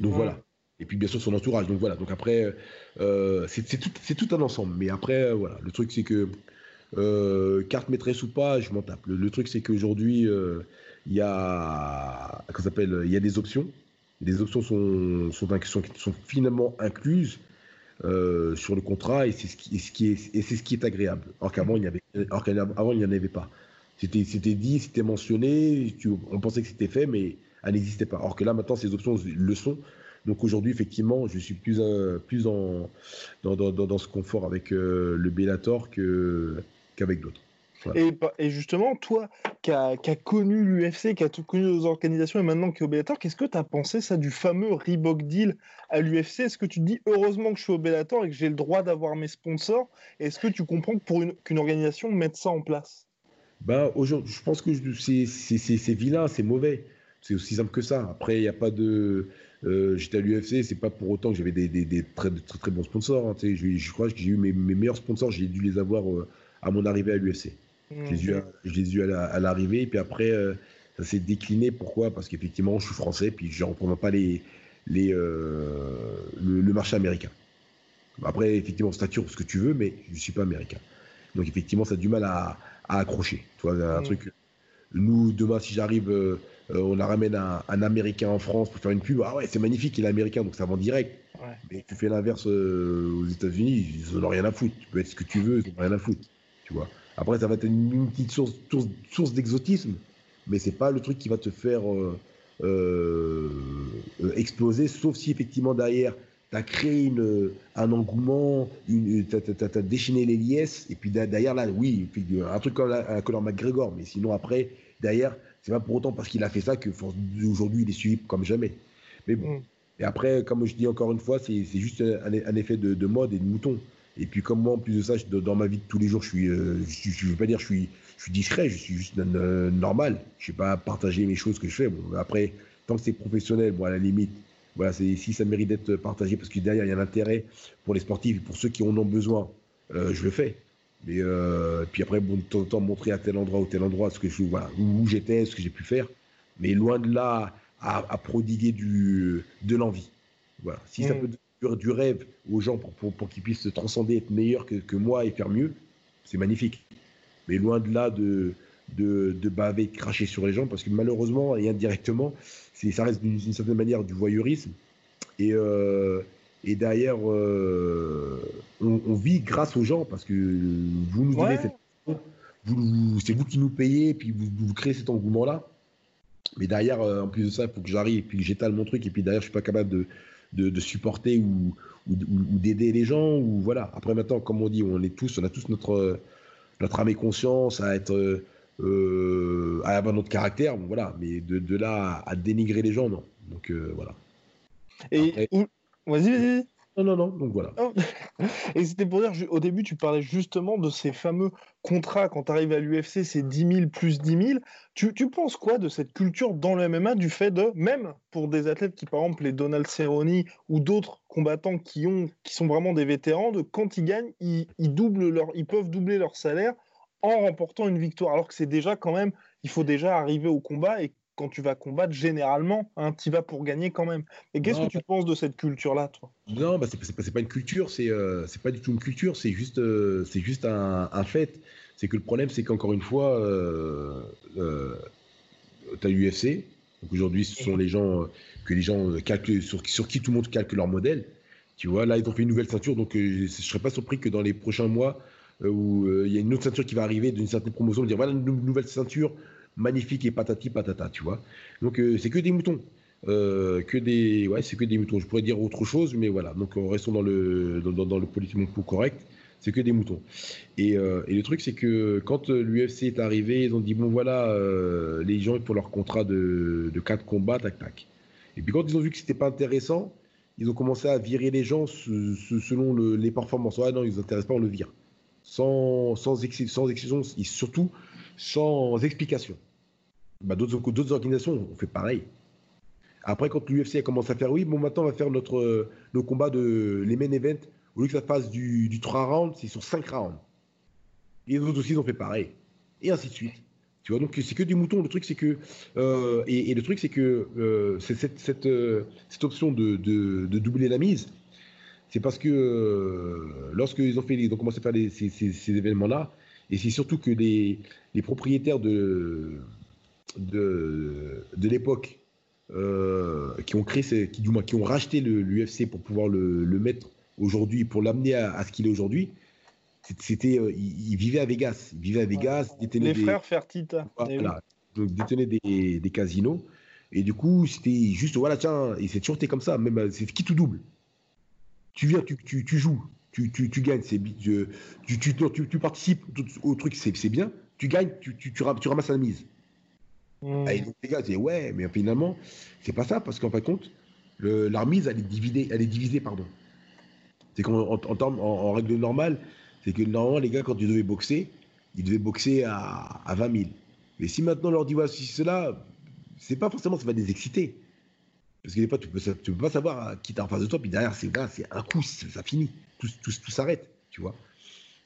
Donc voilà. Et puis bien sûr son entourage. Donc voilà. Donc après, euh, c'est tout, un ensemble. Mais après, euh, voilà. Le truc c'est que euh, carte maîtresse ou pas, je m'en tape. Le, truc c'est qu'aujourd'hui, il y a, y a des options. Les options sont, sont, finalement incluses sur le contrat et c'est ce qui, est, ce qui est agréable. Alors qu'avant il n'y avait, alors il n'y en avait pas. C'était, c'était dit, c'était mentionné. on pensait que c'était fait, mais elle n'existait pas. Or que là, maintenant, ces options le sont. Donc aujourd'hui, effectivement, je suis plus, euh, plus en, dans, dans, dans, ce confort avec euh, le Bellator qu'avec d'autres. Et, et, justement, toi qui as, connu l'UFC, qui as tout connu nos organisations et maintenant qui est au Bellator, qu'est-ce que tu as pensé ça du fameux Reebok deal à l'UFC Est-ce que tu te dis heureusement que je suis au Bellator et que j'ai le droit d'avoir mes sponsors Est-ce que tu comprends qu'une organisation mette ça en place? Ben, aujourd'hui, je pense que c'est vilain, c'est mauvais. C'est aussi simple que ça. Après, il n'y a pas de. Euh, j'étais à l'UFC, c'est pas pour autant que j'avais des, des, très, très, très, bons sponsors. Hein, je, je, crois que j'ai eu mes, mes, meilleurs sponsors, j'ai dû les avoir euh, à mon arrivée à l'UFC. Je les ai eu à, l'arrivée, et puis après, euh, ça s'est décliné. Pourquoi? Parce qu'effectivement, je suis français, puis je ne reprends pas les, les, le, marché américain. Après, effectivement, stature, ce que tu veux, mais je ne suis pas américain. Donc, effectivement, ça a du mal à, à accrocher. Tu vois, un truc. Nous, demain, si j'arrive euh, on la ramène un, Américain en France pour faire une pub. Ah ouais, c'est magnifique, il est américain, donc ça vend direct. Mais tu fais l'inverse euh, aux États-Unis, ils n'ont rien à foutre. Tu peux être ce que tu veux, ils n'ont rien à foutre. Tu vois. Après, ça va être une, petite source, source, d'exotisme, mais c'est pas le truc qui va te faire euh, exploser, sauf si effectivement derrière, tu as créé un engouement, tu as, déchaîné les liesses, et puis derrière, là, oui, un truc comme la, Conor McGregor, mais sinon après, derrière, c'est pas pour autant parce qu'il a fait ça que aujourd'hui il est suivi comme jamais. Mais bon. Mm. Et après, comme je dis encore une fois, c'est juste un, effet de, mode et de mouton. Et puis comme moi, en plus de ça, dans ma vie de tous les jours, je suis, euh, je, veux pas dire, je suis, je suis discret, je suis juste normal. Je ne vais pas partager mes choses que je fais. Bon, après, tant que c'est professionnel, bon, à la limite, voilà, si ça mérite d'être partagé, parce que derrière, il y a un intérêt pour les sportifs et pour ceux qui en ont besoin, euh, je le fais. Mais euh, puis après, bon, de temps en temps, montrer à tel endroit ou tel endroit ce que je, voilà, où j'étais, ce que j'ai pu faire. Mais loin de là à, prodiguer du, de l'envie. Voilà. Si ça mm. peut donner du rêve aux gens pour, pour, qu'ils puissent se transcender, être meilleurs que, que moi et faire mieux, c'est magnifique. Mais loin de là de, de, de baver, de cracher sur les gens, parce que malheureusement et indirectement, ça reste d'une certaine manière du voyeurisme. Et, euh, et derrière, euh, on, vit grâce aux gens parce que vous nous donnez cette. c'est vous qui nous payez, et puis vous, créez cet engouement-là. Mais derrière, euh, en plus de ça, il faut que j'arrive, et puis que j'étale mon truc, et puis derrière, je suis pas capable de, de, supporter ou, ou, d'aider les gens. Ou voilà. Après, maintenant, comme on dit, on est tous, on a tous notre, notre âme et conscience à être. Euh, à avoir notre caractère, voilà. Mais de, de, là à, dénigrer les gens, non. Donc voilà. Et Vas-y, vas-y. Non, non, non, donc voilà. Oh. (laughs) Et c'était pour dire, au début, tu parlais justement de ces fameux contrats quand tu arrives à l'UFC, c'est 10 000 plus 10 000. Tu, tu, penses quoi de cette culture dans le MMA, du fait de, même pour des athlètes qui, par exemple, les Donald Cerrone ou d'autres combattants qui, ont, qui sont vraiment des vétérans, de quand ils gagnent, ils, doublent leur, ils peuvent doubler leur salaire en remportant une victoire, alors que c'est déjà quand même, il faut déjà arriver au combat et quand tu vas combattre, généralement, hein, tu vas pour gagner quand même. Et qu'est-ce que tu penses de cette culture-là, toi? Non, bah c'est pas, une culture, c'est euh, pas du tout une culture, c'est juste, euh, c'est juste un, fait. C'est que le problème, c'est qu'encore une fois, euh, euh tu as l'UFC. Donc aujourd'hui, ce sont les gens que les gens calculent, sur, sur, qui tout le monde calque leur modèle. Tu vois, là, ils ont fait une nouvelle ceinture, donc je ne serais pas surpris que dans les prochains mois, où il y a une autre ceinture qui va arriver d'une certaine promotion, dire voilà une nouvelle ceinture magnifique et patati patata, tu vois. Donc euh, c'est que des moutons. Euh, que des ouais c'est que des moutons je pourrais dire autre chose mais voilà donc restons dans le dans, le politiquement correct c'est que des moutons et, euh, et le truc c'est que quand l'UFC est arrivé ils ont dit bon voilà les gens pour leur contrat de, de 4 combats tac tac et puis quand ils ont vu que c'était pas intéressant ils ont commencé à virer les gens selon le, les performances ah non ils nous intéressent pas on le vire sans, sans, sans exception surtout sans explication. Bah, d'autres organisations ont fait pareil. Après, quand l'UFC a commencé à faire, oui, bon, maintenant, on va faire notre, nos combats de les main events. Au lieu que ça fasse du, du 3 rounds, c'est sur 5 rounds. Et les autres aussi, ils ont fait pareil. Et ainsi de suite. Tu vois, donc c'est que des moutons. Le truc, c'est que. Euh, et, le truc, c'est que euh, cette, cette, euh, cette, option de, de, doubler la mise, c'est parce que euh, lorsqu'ils ont, fait, ils ont commencé à faire ces, ces, ces événements-là, et c'est surtout que les, les propriétaires de, de, de l'époque euh, qui ont créé, ces, qui, du moins, qui ont racheté l'UFC pour pouvoir le, le mettre aujourd'hui, pour l'amener à, à, ce qu'il est aujourd'hui, c'était, euh, il, vivait à Vegas. Il vivait à Vegas. Ouais. Les des, frères Fertitta. Voilà. Oui. Donc, détenait des, des, casinos. Et du coup, c'était juste, voilà, tiens, et c'est toujours été comme ça. Même, c'est qui tout double? Tu viens, tu, tu, tu joues, tu, tu, tu gagnes, c'est, tu, tu, participes au truc, c'est, c'est bien. Tu gagnes, tu, tu, tu, ramasses la mise. Mmh. Et donc, les gars disaient, ouais, mais finalement, c'est pas ça, parce qu'en fin de compte, le, la remise, elle est divisée, elle est divisée pardon. C'est qu'en en, en, en, en règle normale, c'est que normalement, les gars, quand ils devaient boxer, ils devaient boxer à, à 20 000. Mais si maintenant on leur dit voici cela, c'est pas forcément ça va les exciter. Parce que des fois, tu peux, tu peux pas savoir qui t'as en face de toi, puis derrière, c'est c'est un coup, ça finit, tout, tout, tout s'arrête, tu vois.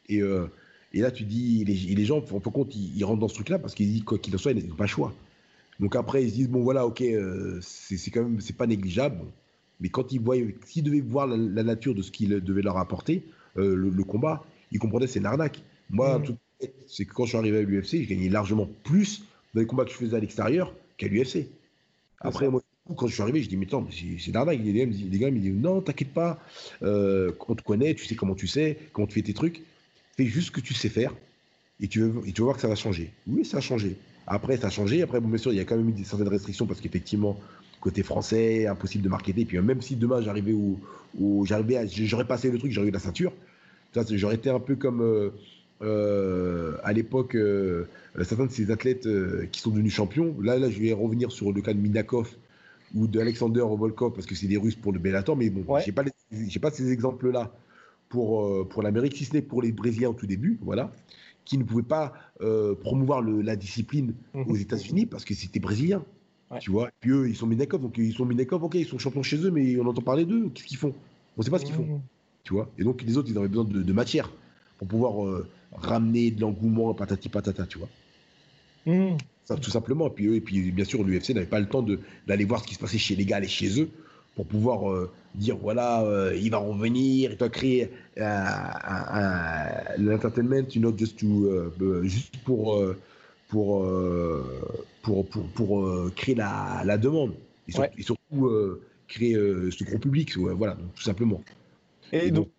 Et, euh, et, là, tu dis, les, les gens, en compte, ils, ils, rentrent dans ce truc-là parce qu'ils disent, quoi qu'il en soit, ils n'ont pas le choix. Donc après, ils se disent, bon, voilà, ok, euh, c'est quand même, c'est pas négligeable. Bon. Mais quand ils voient, s'ils devaient voir la, la, nature de ce qu'il devait leur apporter, euh, le, le, combat, ils comprenaient c'est une arnaque. Moi, mmh. c'est que quand je suis arrivé à l'UFC, je gagnais largement plus dans les combats que je faisais à l'extérieur qu'à l'UFC. Après, moi, quand je suis arrivé, je dis mais attends, c'est une arnaque. Les gars, gars me disent non, t'inquiète pas, euh, on te connaît, tu sais comment tu sais, comment tu fais tes trucs. Fais juste ce que tu sais faire et tu, veux, et tu vas voir que ça va changer. Oui, ça a changé. Après, ça a changé. Après, bon, bien sûr, il y a quand même eu certaines restrictions parce qu'effectivement, côté français, impossible de marketer. Puis même si demain j'arrivais où, où j'arrivais, j'aurais passé le truc, j'aurais eu la ceinture. J'aurais été un peu comme euh, euh, à l'époque euh, certains de ces athlètes qui sont devenus champions. Là, là, je vais revenir sur le cas de Minakov ou d'Alexander Volkov parce que c'est des Russes pour le Bellator, mais bon, ouais. j'ai pas, j'ai pas ces exemples-là pour euh, pour l'Amérique, si ce n'est pour les Brésiliens au tout début, voilà, qui ne pouvaient pas euh, promouvoir le, la discipline mmh. aux États-Unis parce que c'était brésilien. Ouais. Tu vois, et puis eux, ils sont Minakov, donc ils sont Minakov, ok, ils sont champions chez eux, mais on entend parler d'eux, qu'est-ce qu'ils font? On ne sait pas ce qu'ils font. Mmh. Tu vois Et donc les autres, ils avaient besoin de, de matière pour pouvoir euh, ramener de l'engouement, patati patata, tu vois. Mmh. Ça, tout simplement. Et puis, eux, et puis bien sûr, l'UFC n'avait pas le temps d'aller voir ce qui se passait chez les gars et chez eux pour pouvoir euh, dire voilà, euh, il va revenir, il va créer l'entertainment, you know, just to, euh, juste pour, pour, pour, pour, pour, créer la, la demande. Et, sur, ouais. et surtout créer ce gros public, voilà, donc, tout simplement. Et, et donc, donc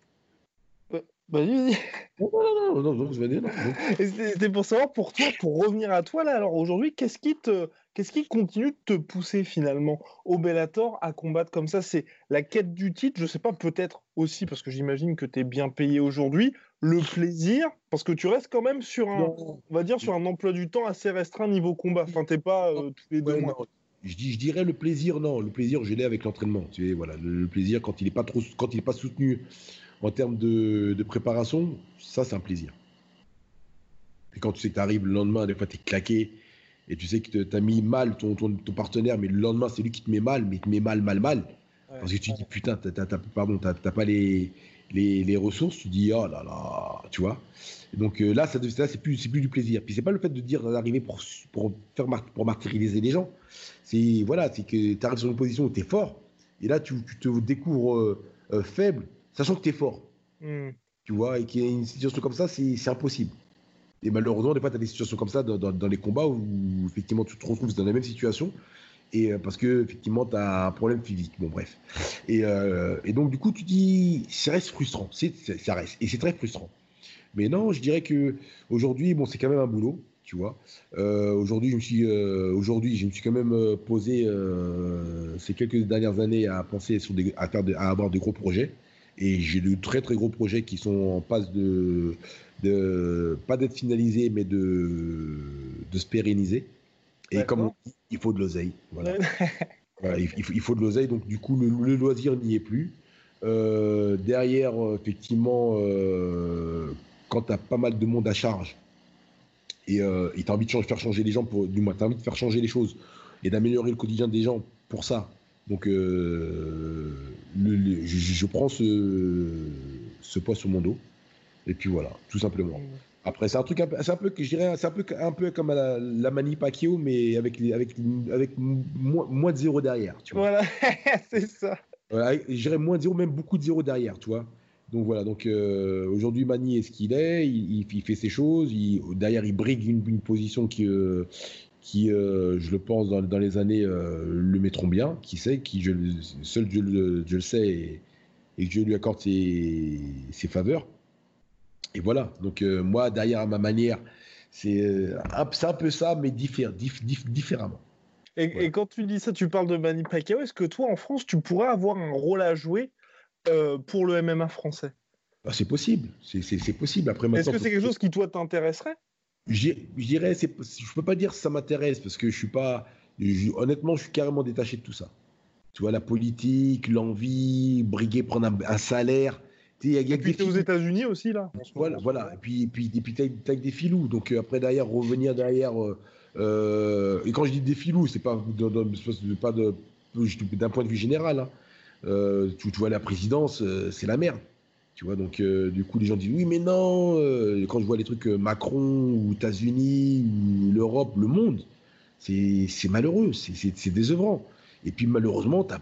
Vas-y, vas-y. Non, non, non, non, non, non. C'était pour savoir, pour toi, pour revenir à toi, là, alors aujourd'hui, qu'est-ce qui te, qu'est-ce qui continue de te pousser finalement au Bellator à combattre comme ça? C'est la quête du titre, je sais pas, peut-être aussi, parce que j'imagine que tu es bien payé aujourd'hui, le plaisir, parce que tu restes quand même sur un, non. on va dire, sur un emploi du temps assez restreint niveau combat. Enfin, t'es pas euh, tous les deux ouais, mois. Je, dis, je dirais le plaisir, non. Le plaisir, je l'ai avec l'entraînement. Tu sais, voilà, le, le, plaisir quand il est pas trop, quand il est pas soutenu en termes de, de, préparation, ça, c'est un plaisir. Et quand tu sais que tu arrives le lendemain, des fois, tu es claqué et tu sais que tu as mis mal ton, ton, ton, partenaire, mais le lendemain, c'est lui qui te met mal, mais il te met mal, mal, mal. Ouais, parce que tu ouais. dis, putain, tu n'as pas les, les, les, ressources, tu dis, oh là là, tu vois. Et donc euh, là, ça, c'est plus, plus du plaisir. Puis c'est pas le fait de dire d'arriver pour, pour, faire, pour martyriser les gens. C'est voilà, c'est que tu arrives sur une position où tu es fort, et là, tu, tu te découvres euh, euh, faible sachant que tu es fort. Mm. Tu vois, et qu'il y a une situation comme ça, c'est impossible. Et malheureusement, des fois, tu as des situations comme ça dans, dans, dans, les combats où, effectivement, tu te retrouves dans la même situation. Et euh, parce que, effectivement, tu as un problème physique. Bon, bref. Et, euh, et, donc, du coup, tu dis, ça reste frustrant. C est, c est, ça reste. Et c'est très frustrant. Mais non, je dirais que aujourd'hui, bon, c'est quand même un boulot, tu vois. Euh, aujourd'hui, je me suis, euh, aujourd'hui, je me suis quand même posé ces quelques dernières années à penser sur des, à, faire de, à avoir de gros projets. Et j'ai de très très gros projets qui sont en passe de, de pas d'être finalisés, mais de, de se pérenniser. Et comme on dit, il faut de l'oseille. Voilà. (laughs) voilà il, il, faut de l'oseille, donc du coup, le, le loisir n'y est plus. Euh, derrière, effectivement, euh, quand tu as pas mal de monde à charge et euh, tu as envie de faire changer les gens, pour, du moins, tu as envie de faire changer les choses et d'améliorer le quotidien des gens pour ça. Donc, euh, je, prends ce, ce poids sur mon dos. Et puis voilà, tout simplement. Après, c'est un truc, c'est un peu, je dirais, c'est un peu, un peu comme la, la Mani Pacquiao, mais avec, avec, avec moins, de zéro derrière. Tu vois. Voilà, (laughs) c'est ça. je dirais moins de zéro, même beaucoup de zéro derrière, tu vois. Donc voilà, donc euh, aujourd'hui Mani est ce qu'il est, il, il, fait ses choses, il, derrière il brigue une, une position qui, euh, qui euh, je le pense, dans, dans les années le mettront bien, qui sait, qui je, seul je, je le sais et, et, que je lui accorde ses, ses faveurs. Et voilà, donc moi derrière à ma manière, c'est un, un, peu ça, mais diffé diff, diff, différemment. Et, et, quand tu dis ça, tu parles de Manny Pacquiao, est-ce que toi en France, tu pourrais avoir un rôle à jouer euh, pour le MMA français? Bah, C'est possible, c'est possible. Après, Est-ce que c'est quelque chose qui toi t'intéresserait? Je dirais, je peux pas dire que ça m'intéresse parce que je suis pas, honnêtement, je suis carrément détaché de tout ça. Tu vois, la politique, l'envie, briguer, prendre un, salaire. Y a, y a et aux États-Unis aussi, là. Voilà, voilà. Et puis, et puis, et puis tu as, des filous. Donc, euh, après, derrière, revenir derrière. Euh, et quand je dis des filous, c'est pas, pas d'un point de vue général. Hein. Euh, tu, vois, la présidence, euh, c'est la merde. Tu vois, donc euh, du coup, les gens disent oui, mais non. quand je vois les trucs Macron ou États-Unis ou l'Europe, le monde, c'est malheureux, c'est désœuvrant. Et puis malheureusement, tu as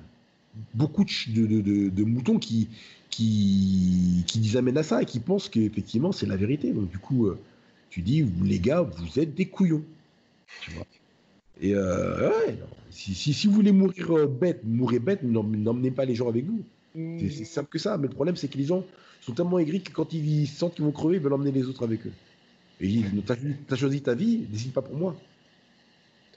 beaucoup de, de, moutons qui, qui, disent amène à ça et qui pensent qu'effectivement, c'est la vérité. Donc du coup, tu dis, les gars, vous êtes des couillons. Et euh, si, si, vous voulez mourir euh, bête, mourrez bête, n'emmenez pas les gens avec vous. C'est mmh. simple que ça. Mais le problème, c'est que les gens sont tellement aigris que quand ils sentent qu'ils vont crever, ils veulent emmener les autres avec eux. Et ils disent T'as choisi ta vie, décide pas pour moi.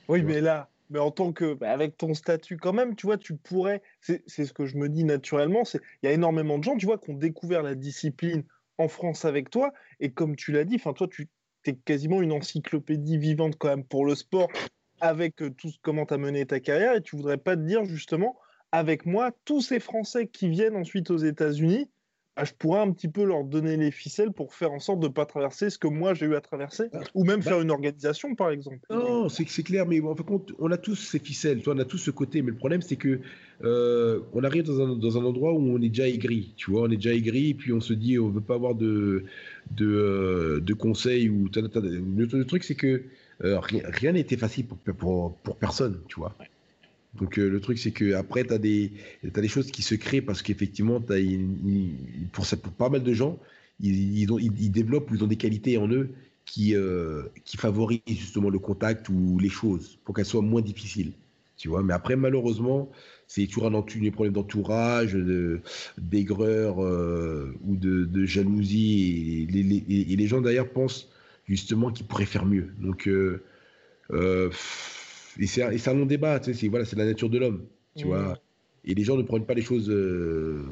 Oui, mais là, mais en tant que. Bah, avec ton statut, quand même, tu vois, tu pourrais. C'est ce que je me dis naturellement. Il y a énormément de gens, tu vois, qui ont découvert la discipline en France avec toi. Et comme tu l'as dit, toi, tu es quasiment une encyclopédie vivante quand même pour le sport avec euh, tout comment tu as mené ta carrière et tu voudrais pas te dire justement avec moi tous ces Français qui viennent ensuite aux États-Unis bah, je pourrais un petit peu leur donner les ficelles pour faire en sorte de ne pas traverser ce que moi j'ai eu à traverser, bah, ou même bah. faire une organisation par exemple. Non, c'est clair, mais en fait, on a tous ces ficelles, on a tous ce côté, mais le problème c'est que euh, on arrive dans un, dans un, endroit où on est déjà aigri, tu vois, on est déjà aigri, et puis on se dit on veut pas avoir de, de, euh, de conseils, ou le, truc c'est que euh, rien n'était facile pour, pour, pour, personne, tu vois. Donc euh, le truc c'est que après tu as des as des choses qui se créent parce qu'effectivement pour, pour pas mal de gens ils, ils, développent ils ont des qualités en eux qui euh, qui favorisent justement le contact ou les choses pour qu'elles soient moins difficiles tu vois mais après malheureusement c'est toujours un des problèmes d'entourage d'aigreur ou de, de, jalousie et les, et les gens d'ailleurs pensent justement qui pourrait faire mieux. Donc, euh, euh, c'est un long débat, tu sais, c'est voilà, la nature de l'homme, tu vois. Et les gens ne prennent pas les choses euh,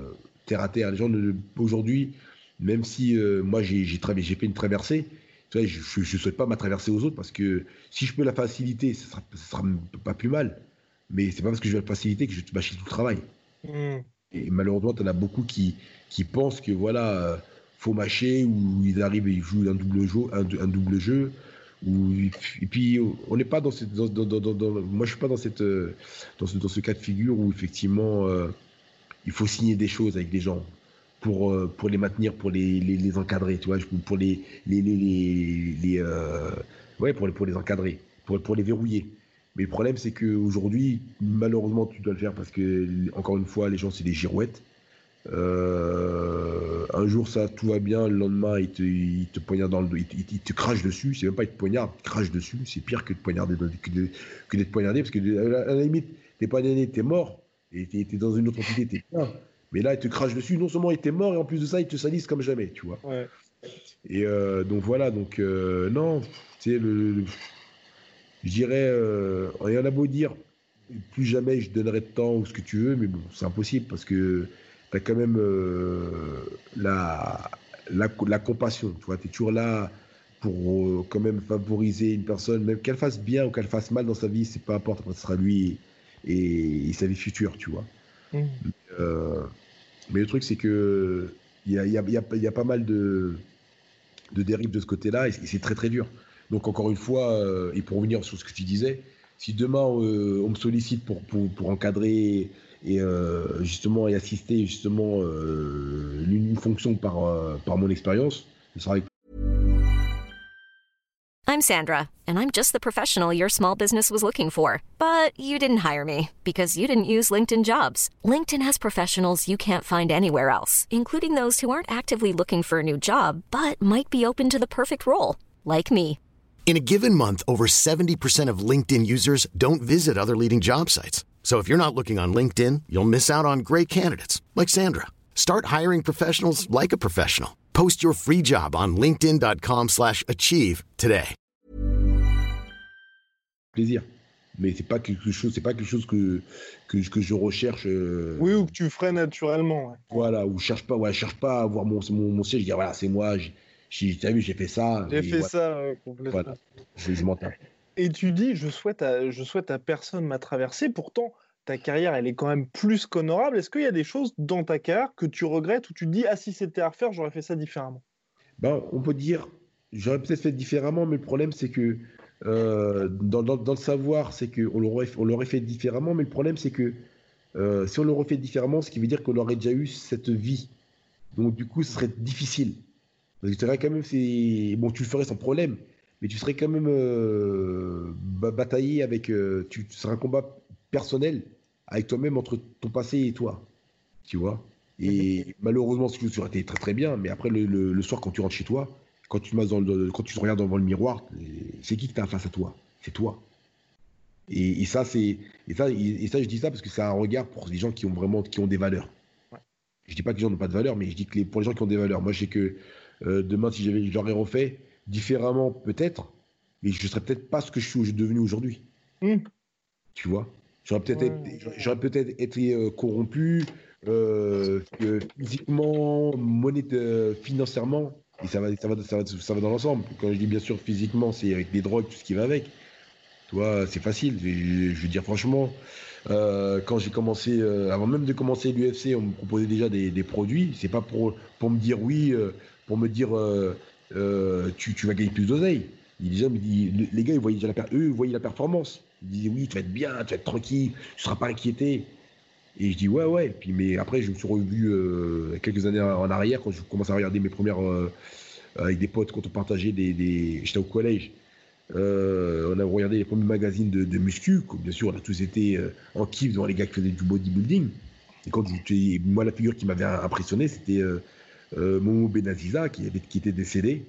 terre à terre. Les gens, aujourd'hui, même si moi j'ai fait une traversée, tu vois, je ne souhaite pas ma traversée aux autres parce que si je peux la faciliter, ce sera, sera pas plus mal. Mais c'est pas parce que je vais la faciliter que je vais mâcher tout le travail. Mm. Et malheureusement, tu en as beaucoup qui, qui pensent que voilà, faut mâcher, ou ils arrivent et ils jouent un double jeu, un, double jeu. Et puis on n'est pas dans cette, moi je suis pas dans cette, dans ce, cas de figure où effectivement euh, il faut signer des choses avec des gens pour, euh, pour les maintenir, pour les, les, encadrer, tu vois, pour les, les, les, euh, ouais, pour les, pour les encadrer, pour, pour les verrouiller. Mais le problème, c'est qu'aujourd'hui, malheureusement, tu dois le faire parce que, encore une fois, les gens, c'est des girouettes. Euh, un jour, ça, tout va bien. Le lendemain, il te, il te poignarde dans le dos. Il, te crache dessus. C'est même pas il te poignarde, il te crache dessus. C'est pire que de poignarder, que d'être poignardé. Parce que, à la, limite, t'es poignardé, t'es mort. Et t'es es dans une autre entité, t'es bien. Mais là, il te crache dessus. Non seulement il était mort, et en plus de ça, il te salisse comme jamais, tu vois. Et euh, donc voilà, donc euh, non, tu sais, le, je dirais, il y en a beau dire, plus jamais je donnerai de temps ou ce que tu veux, mais bon, c'est impossible parce que tu as quand même euh, la, la, compassion. Tu vois, es toujours là pour euh, quand même favoriser une personne, même qu'elle fasse bien ou qu'elle fasse mal dans sa vie, c'est pas importe, ce sera lui et, sa vie future, tu vois. Mmh. Euh, mais le truc, c'est que il y a, y, a, y a, pas mal de, de dérive de ce côté-là, et c'est très très dur. Donc encore une fois, et pour revenir sur ce que tu disais, si demain on me sollicite pour, pour, pour encadrer et euh, justement et assister justement euh, une fonction par, euh, par mon expérience, ce sera avec I'm Sandra, and I'm just the professional your small business was looking for. But you didn't hire me because you didn't use LinkedIn jobs. LinkedIn has professionals you can't find anywhere else, including those who aren't actively looking for a new job but might be open to the perfect role, like me. In a given month, over 70% of LinkedIn users don't visit other leading job sites. So if you're not looking on LinkedIn, you'll miss out on great candidates like Sandra. Start hiring professionals like a professional. Post your free job on linkedin.com/achieve today. Plaisir. Mais c'est pas quelque chose, c'est pas quelque chose que, que, que je recherche. Euh... Oui, ou que tu ferais naturellement. Ouais. Voilà, ou cherche pas, ouais, cherche pas à voir mon, mon, mon siège, dire voilà, c'est moi, j'ai vu, j'ai fait ça. J'ai fait voilà. ça ouais, complètement. Voilà, je, je m'en tape. Et tu dis, je souhaite à, souhaite à personne m'a traversé. Pourtant, ta carrière, elle est quand même plus qu'honorable. Est-ce qu'il y a des choses dans ta carrière que tu regrettes ou tu dis, ah, si c'était à refaire, j'aurais fait ça différemment? Ben, On peut dire, j'aurais peut-être fait différemment, mais le problème, c'est que euh, dans, le savoir, c'est qu'on l'aurait, on l'aurait fait différemment, mais le problème, c'est que euh, si on l'aurait fait différemment, ce qui veut dire qu'on aurait déjà eu cette vie. Donc, du coup, ce serait difficile. Parce que quand même, c'est... Bon, tu le ferais sans problème mais tu serais quand même euh, bataillé avec. Euh, tu, tu serais un combat personnel avec toi-même entre ton passé et toi. Tu vois Et mmh. malheureusement, ce aurait été très très bien, mais après, le, le, le, soir, quand tu rentres chez toi, quand tu, dans le, quand tu te regardes devant le miroir, c'est qui que tu as face à toi? C'est toi. Et, et ça, c'est et ça, et, ça, je dis ça parce que c'est un regard pour les gens qui ont vraiment qui ont des valeurs. Ouais. Je dis pas que les gens n'ont pas de valeurs, mais je dis que les, pour les gens qui ont des valeurs. Moi, je sais que euh, demain, si j'avais, je l'aurais refait, différemment peut-être, mais je ne serais peut-être pas ce que je suis devenu aujourd'hui. Mmh. Tu vois? J'aurais peut-être ouais. j'aurais peut-être été euh, corrompu euh, physiquement, monnaie, euh, financièrement, et ça va, ça va, ça va, ça va dans l'ensemble. Quand je dis bien sûr physiquement, c'est avec des drogues, tout ce qui va avec. Tu vois, c'est facile. Je, je, veux dire franchement, euh, quand j'ai commencé, avant même de commencer l'UFC, on me proposait déjà des, des produits. C'est pas pour, pour me dire oui, pour me dire euh, tu, tu, vas gagner plus d'oseille. Les gars, ils voyaient, la, eux, ils voyaient la performance. Ils disaient oui, tu vas être bien, tu vas être tranquille, tu ne seras pas inquiété. Et je dis ouais, ouais. Puis, mais après, je me suis revu euh, quelques années en arrière quand je commençais à regarder mes premières. Euh, avec des potes, quand on partageait des. J'étais au collège. On a regardé les premiers magazines de, de muscu. Bien sûr, on a tous été en kiff devant les gars qui faisaient du bodybuilding. Et quand moi, la figure qui m'avait impressionné, c'était euh, Momo Benaziza qui, avait, qui était décédé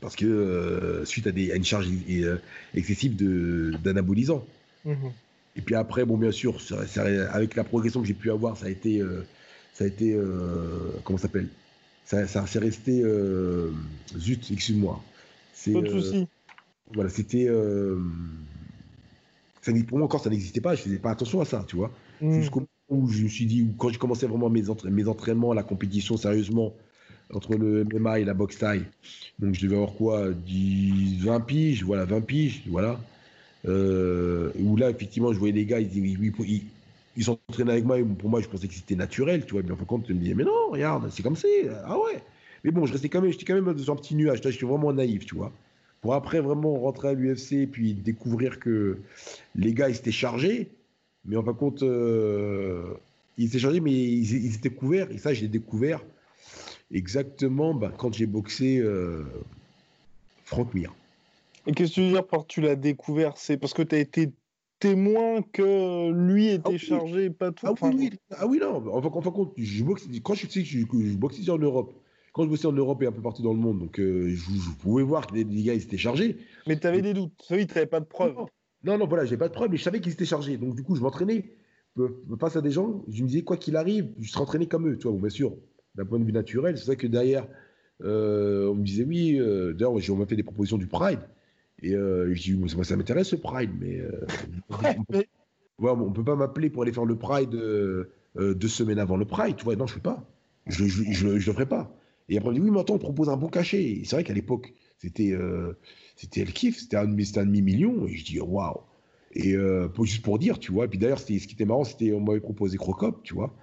parce que euh, suite à, des, à, une charge euh, excessive d'anabolisants. Mmh. Et puis après, bon, bien sûr, ça, ça, avec la progression que j'ai pu avoir, ça a été, euh, ça a été, euh, comment s'appelle? Ça, ça s'est resté, euh, zut, excuse-moi. Pas de souci. Voilà, c'était, pour moi encore, ça n'existait pas. Je faisais pas attention à ça, tu vois. Mmh. Jusqu'au où je me suis dit, quand j'ai commencé vraiment mes, entra mes entraînements, la compétition sérieusement, entre le MMA et la boxe taille, donc je devais avoir quoi 10, 20 piges, voilà, 20 piges, voilà. Euh, où là, effectivement, je voyais les gars, ils, ils, ils, ils s'entraînaient avec moi, et pour moi, je pensais que c'était naturel, tu vois. Mais en fin de compte, je me disais, mais non, regarde, c'est comme ça, ah ouais. Mais bon, je restais quand même, j'étais quand même dans un petit nuage, je suis vraiment naïf, tu vois. Pour après vraiment rentrer à l'UFC, puis découvrir que les gars, ils étaient chargés, mais en fin de compte, euh, ils étaient changés, mais ils, ils, étaient couverts. Et ça, je l'ai découvert exactement bah, quand j'ai boxé euh, Franck Mir. Et qu'est-ce que tu veux dire par tu l'as découvert? C'est parce que tu as été témoin que lui était ah oui. chargé, pas tout. Ah oui, oui, ah oui, non. En fin, en fin de compte, je boxe, quand je, je, je, je boxais en Europe, quand je bossais en Europe et un peu partout dans le monde, donc euh, je, je, pouvais voir que les, les gars ils étaient chargés. Mais tu avais des doutes. Oui, tu n'avais pas de preuves. Non, non, voilà, j'ai pas de preuve, mais je savais qu'ils étaient chargés. Donc, du coup, je m'entraînais face à des gens. Je me disais, quoi qu'il arrive, je serais entraîné comme eux, tu vois, bon, bien sûr, d'un point de vue naturel. C'est vrai que derrière, euh, on me disait, oui, euh, d'ailleurs, on m'a fait des propositions du Pride. Et euh, je dis, moi, ça m'intéresse le Pride, mais. (laughs) ouais, on, mais... Ouais, on peut pas m'appeler pour aller faire le Pride deux semaines avant le Pride, tu vois. Non, je ne fais pas. Je ne je, je, je, le ferai pas. Et après, on me dit, oui, mais attends, on propose un bon cachet. C'est vrai qu'à l'époque, c'était c'était le kiff, c'était un, un demi-million. Et je dis, waouh. Et euh, juste pour dire, tu vois. Et puis d'ailleurs, ce qui était marrant, c'était on m'avait proposé Crocop, tu vois.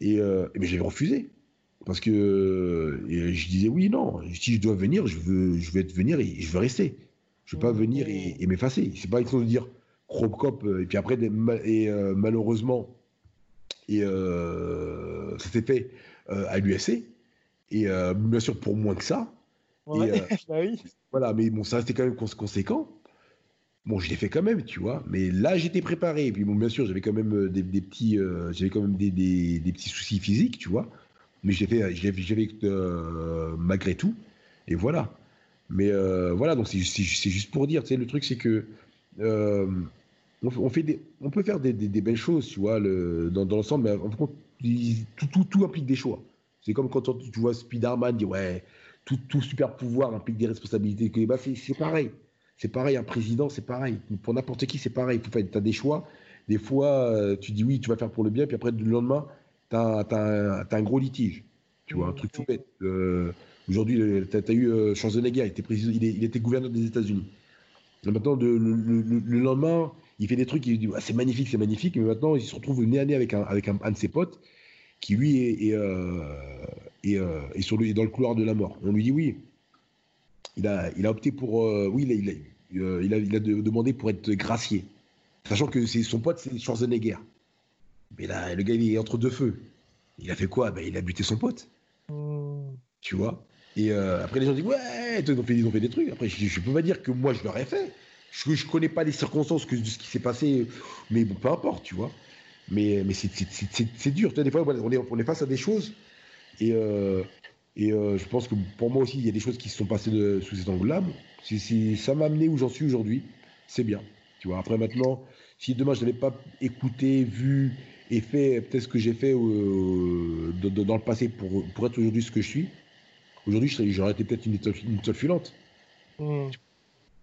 Et, euh, et j'avais refusé. Parce que je disais oui, non. Si je dois venir, je veux, je vais venir et je veux rester. Je ne veux pas venir et, et m'effacer. C'est pas une chose de dire Robocop, et puis après, et malheureusement, et ça s'est fait à l'USC. Et bien sûr, pour moins que ça. Ouais, (laughs) bah oui. Voilà, mais bon, ça restait quand même conséquent. Bon, je l'ai fait quand même, tu vois. Mais là, j'étais préparé. Et puis, bon, bien sûr, j'avais quand même des, petits, j'avais quand même des, des, petits soucis physiques, tu vois. Mais je l'ai fait, j'avais malgré tout. Et voilà. Mais voilà, donc c'est juste pour dire, tu sais, le truc, c'est que on, fait des, on peut faire des, belles choses, tu vois, le, dans, l'ensemble, mais en tout, tout, tout, implique des choix. C'est comme quand tu vois Spider-Man dire, ouais, tout, super pouvoir implique des responsabilités. Bah, c'est pareil. C'est pareil, un président, c'est pareil. Pour n'importe qui, c'est pareil. Tu as des choix. Des fois, euh, tu dis oui, tu vas faire pour le bien, puis après, le lendemain, tu as, un gros litige. Tu vois, un truc tout bête. Euh, aujourd'hui, tu as, eu euh, Schwarzenegger, il était, président, il, était gouverneur des États-Unis. Maintenant, le, lendemain, il fait des trucs, il dit c'est magnifique, c'est magnifique, mais maintenant il se retrouve nez à nez avec un, avec un, de ses potes qui lui est, est, euh, euh, sur le, dans le couloir de la mort. On lui dit oui. Il a, il a opté pour. Euh, oui, il a, il, a, il a, demandé pour être gracié. Sachant que c'est son pote, c'est Schwarzenegger. Mais là, le gars, il est entre deux feux. Il a fait quoi? Ben, Il a buté son pote. Hmm. Tu vois? Et après, les gens disent Ouais, ils ont, fait, ils ont fait des trucs. Après, je ne peux pas dire que moi, je l'aurais fait. Je, je connais pas les circonstances de ce qui s'est passé, mais bon, peu importe, tu vois. Mais, mais c'est dur. Des fois, on est, on est, face à des choses. Et, euh, et euh, je pense que pour moi aussi, il y a des choses qui se sont passées de, sous cet angle-là. Si, ça m'a amené où j'en suis aujourd'hui, c'est bien. Tu vois. Après, maintenant, si demain je n'avais pas écouté, vu et fait peut-être ce que j'ai fait euh, dans, le passé pour, pour être aujourd'hui ce que je suis, aujourd'hui, j'aurais été peut-être une étoile, une filante. Mmh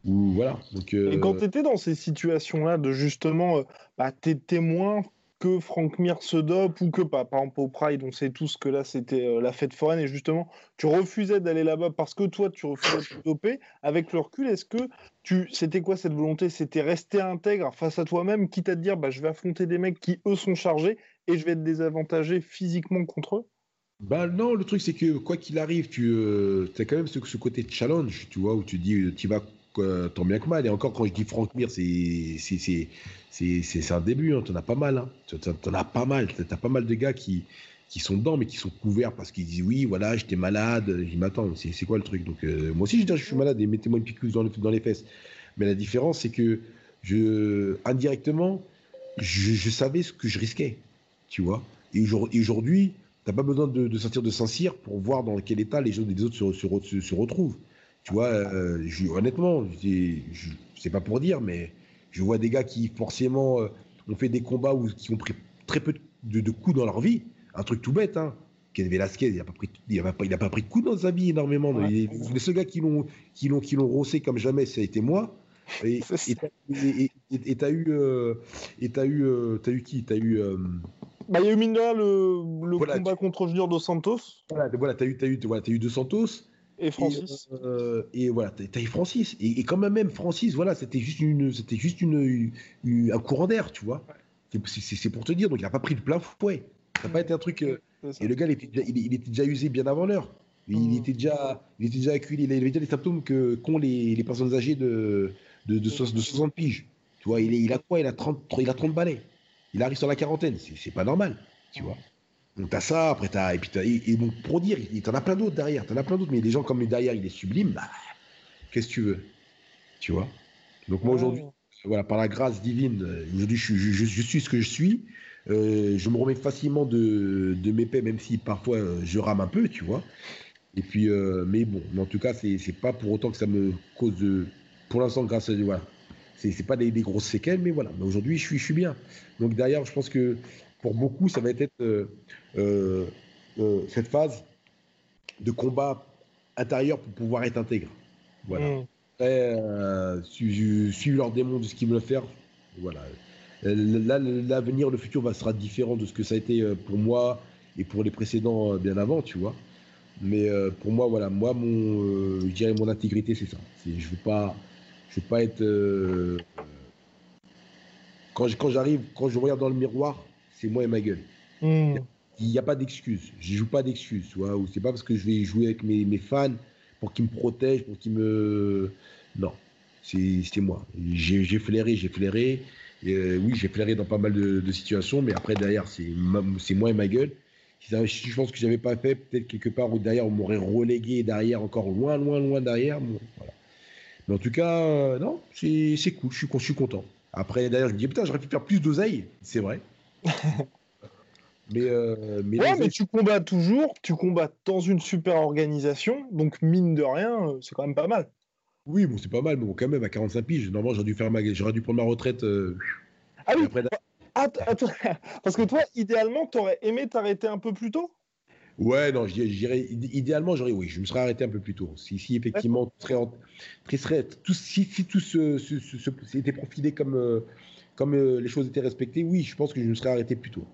voilà. Donc, Et quand tu étais dans ces situations-là de justement, bah, t'es témoin que Frank Mir se dope ou que pas. Par exemple, au Pride, on sait tous que là, c'était euh, la fête foraine et justement, tu refusais d'aller là-bas parce que toi, tu refusais de te doper. Avec le recul, est-ce que tu, c'était quoi cette volonté? C'était rester intègre face à toi-même, quitte à te dire, bah, je vais affronter des mecs qui, eux, sont chargés et je vais être désavantagé physiquement contre eux? Bah non, le truc c'est que quoi qu'il arrive, tu as quand même ce, ce, côté challenge, tu vois, où tu dis tu vas tant bien que mal. Et encore, quand je dis Franck Mir, c'est un début. Hein. Tu en as pas mal. Hein. Tu en as pas mal. Tu as pas mal de gars qui, qui sont dedans, mais qui sont couverts parce qu'ils disent oui, voilà, j'étais malade. Je m'attends, c'est quoi le truc? Donc, euh, moi aussi, je dis je suis malade et mettez-moi une piqûre dans, dans les fesses. Mais la différence, c'est que indirectement, je, savais ce que je risquais. Tu vois Et aujourd'hui, tu n'as pas besoin de, sortir de Saint-Cyr pour voir dans quel état les, autres se, se retrouvent. Tu vois, euh, je, honnêtement, c'est pas pour dire, mais je vois des gars qui forcément euh, ont fait des combats où, qui ont pris très peu de, coups dans leur vie. Un truc tout bête, hein. Ken Velasquez, il n'a pas, pris, il a pas, il a pas pris de coups dans sa vie énormément. les, seuls gars qui l'ont qui l'ont qui l'ont rossé comme jamais, ça a été moi. Et (laughs) t'as eu euh, et t'as eu t'as eu qui? T'as eu bah, il y a eu Minda le, le combat contre Junior dos Santos. Voilà, voilà t'as eu, as eu, voilà, as eu Dos Santos. Et Francis. Euh, et, voilà, t'as eu Francis. Et, quand même, même Francis, voilà, c'était juste, une, c'était juste une, un courant d'air, tu vois. C'est pour te dire, donc il n'a pas pris le plein fouet. Ça n'a pas été un truc. Euh, et le gars, il était, déjà, il, était déjà usé bien avant l'heure. Il, mmh. était déjà, il était déjà acculé. Il avait déjà les symptômes que qu'ont les, les, personnes âgées de, de, de, 60 piges. Tu vois, il, est, il a quoi? Il a, 30, il a 30 balais. Il arrive sur la quarantaine. C'est pas normal, tu vois. Donc t'as ça, après t'as. Et puis t'as, et, bon, pour dire, t'en as plein d'autres derrière, t'en as plein d'autres, mais des gens comme lui derrière, il est sublime, bah, qu'est-ce que tu veux Tu vois? Donc moi aujourd'hui, voilà, par la grâce divine, aujourd'hui je, je, je, suis ce que je suis. Euh, je me remets facilement de, de mes paix, même si parfois euh, je rame un peu, tu vois. Et puis, euh, mais bon, mais en tout cas, c'est, c'est pas pour autant que ça me cause de. Pour l'instant, grâce à voilà. C'est, c'est pas des, des, grosses séquelles, mais voilà. Mais aujourd'hui, je suis, je suis bien. Donc derrière, je pense que pour beaucoup, ça va être euh, euh, euh, cette phase de combat intérieur pour pouvoir être intègre. Voilà. Mm. Après, suivre leur démon de ce qu'ils veulent faire, voilà. L'avenir, le futur va sera différent de ce que ça a été pour moi et pour les précédents bien avant, tu vois. Mais pour moi, voilà, moi, mon, je dirais mon intégrité, c'est ça. Je veux pas, je veux pas être. quand j'arrive, quand je regarde dans le miroir, c'est moi et ma gueule. Hmm. il n'y a pas d'excuse. Je joue pas d'excuse. Ou c'est pas parce que je vais jouer avec mes, mes fans pour qu'ils me protègent, pour qu'ils me. Non, c'est moi. J'ai flairé, j'ai flairé. Euh, oui, j'ai flairé dans pas mal de, situations, mais après, derrière, c'est moi et ma gueule. Je pense que j'avais pas fait, peut-être quelque part où derrière, on m'aurait relégué derrière, encore loin, loin, loin derrière. voilà. Mais en tout cas, euh, non, c'est cool, je suis, je suis content. Après, d'ailleurs, je me dis, putain, j'aurais pu faire plus d'oseille, c'est vrai. (laughs) mais, euh, mais, ouais, mais tu combats toujours, tu combats dans une super organisation, donc mine de rien, euh, c'est quand même pas mal. Oui, bon, c'est pas mal, mais bon, quand même, à 45 piges, normalement, j'aurais dû, faire ma... j'aurais dû prendre ma retraite. Euh, ah oui, après... (laughs) parce que toi, idéalement, t'aurais aimé t'arrêter un peu plus tôt? Ouais, non, j'irais. Idéalement, j'aurais, oui, je me serais arrêté un peu plus tôt. Si, si effectivement, très, très, tout, si, si tout ce, ce, était profilé comme, euh, comme euh, les choses étaient respectées, oui, je pense que je me serais arrêté plus tôt.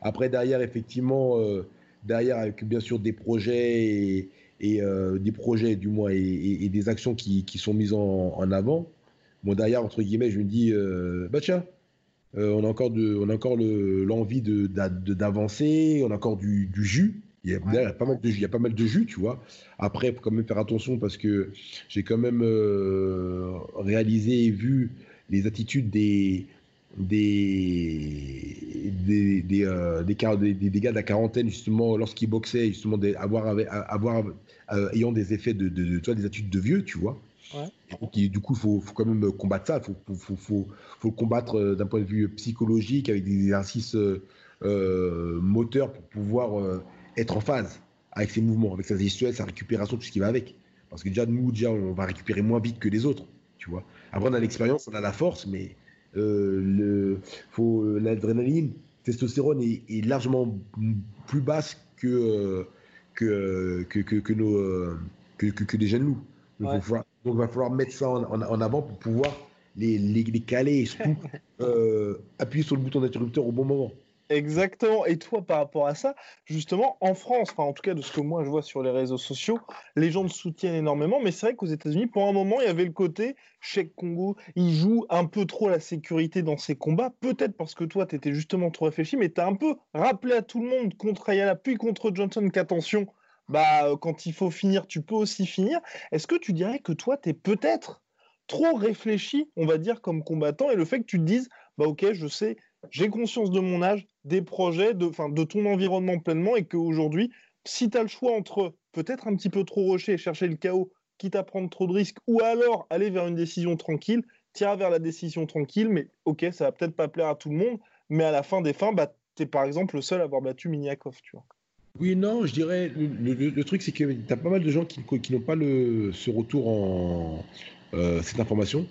Après, derrière, effectivement, euh, derrière, avec bien sûr des projets et, des projets, du moins, et, des actions qui, qui, sont mises en, en avant. Bon, derrière, entre guillemets, je me dis, bah tiens, on a encore, de, on a encore l'envie de, d'avancer, on a encore du, du jus. Il y, a, pas mal de, il y a pas mal de jus, tu vois. Après, il faut quand même faire attention parce que j'ai quand même euh, réalisé et vu les attitudes des, des, des, des, euh, des, des, gars de la quarantaine, justement, lorsqu'ils boxaient, justement, avoir, avoir, euh, ayant des effets de, de, de, des attitudes de vieux, tu vois. Ouais. du coup, il faut, faut, quand même combattre ça. Il faut, faut, faut, faut, le combattre d'un point de vue psychologique, avec des exercices moteurs pour pouvoir être en phase avec ses mouvements, avec sa gestuelle, sa récupération, tout ce qui va avec. Parce que déjà, nous, déjà, on va récupérer moins vite que les autres, tu vois. Après, on a l'expérience, on a la force, mais euh, le, faut, l'adrénaline, testostérone est, largement plus basse que, que, que, que, nos, que, que, les jeunes loups. Donc, il va falloir mettre ça en, en, avant pour pouvoir les, les, les caler et surtout (laughs) euh, appuyer sur le bouton d'interrupteur au bon moment. Exactement. Et toi, par rapport à ça, justement, en France, enfin, en tout cas de ce que moi je vois sur les réseaux sociaux, les gens te soutiennent énormément. Mais c'est vrai qu'aux États-Unis, pour un moment, il y avait le côté Cheikh Congo, il joue un peu trop la sécurité dans ses combats. Peut-être parce que toi, tu étais justement trop réfléchi, mais tu as un peu rappelé à tout le monde contre Ayala, puis contre Johnson, qu'attention, bah, quand il faut finir, tu peux aussi finir. Est-ce que tu dirais que toi, tu es peut-être trop réfléchi, on va dire, comme combattant, et le fait que tu te dises, bah ok, je sais, j'ai conscience de mon âge, des projets, de, de ton environnement pleinement, et qu'aujourd'hui, si tu as le choix entre peut-être un petit peu trop rocher et chercher le chaos, quitte à prendre trop de risques, ou alors aller vers une décision tranquille, tire vers la décision tranquille, mais ok, ça va peut-être pas plaire à tout le monde, mais à la fin des fins, bah, tu es par exemple le seul à avoir battu Miniakov, tu vois. Oui, non, je dirais, le, truc, c'est que tu as pas mal de gens qui, qui n'ont pas le, ce retour en euh, cette information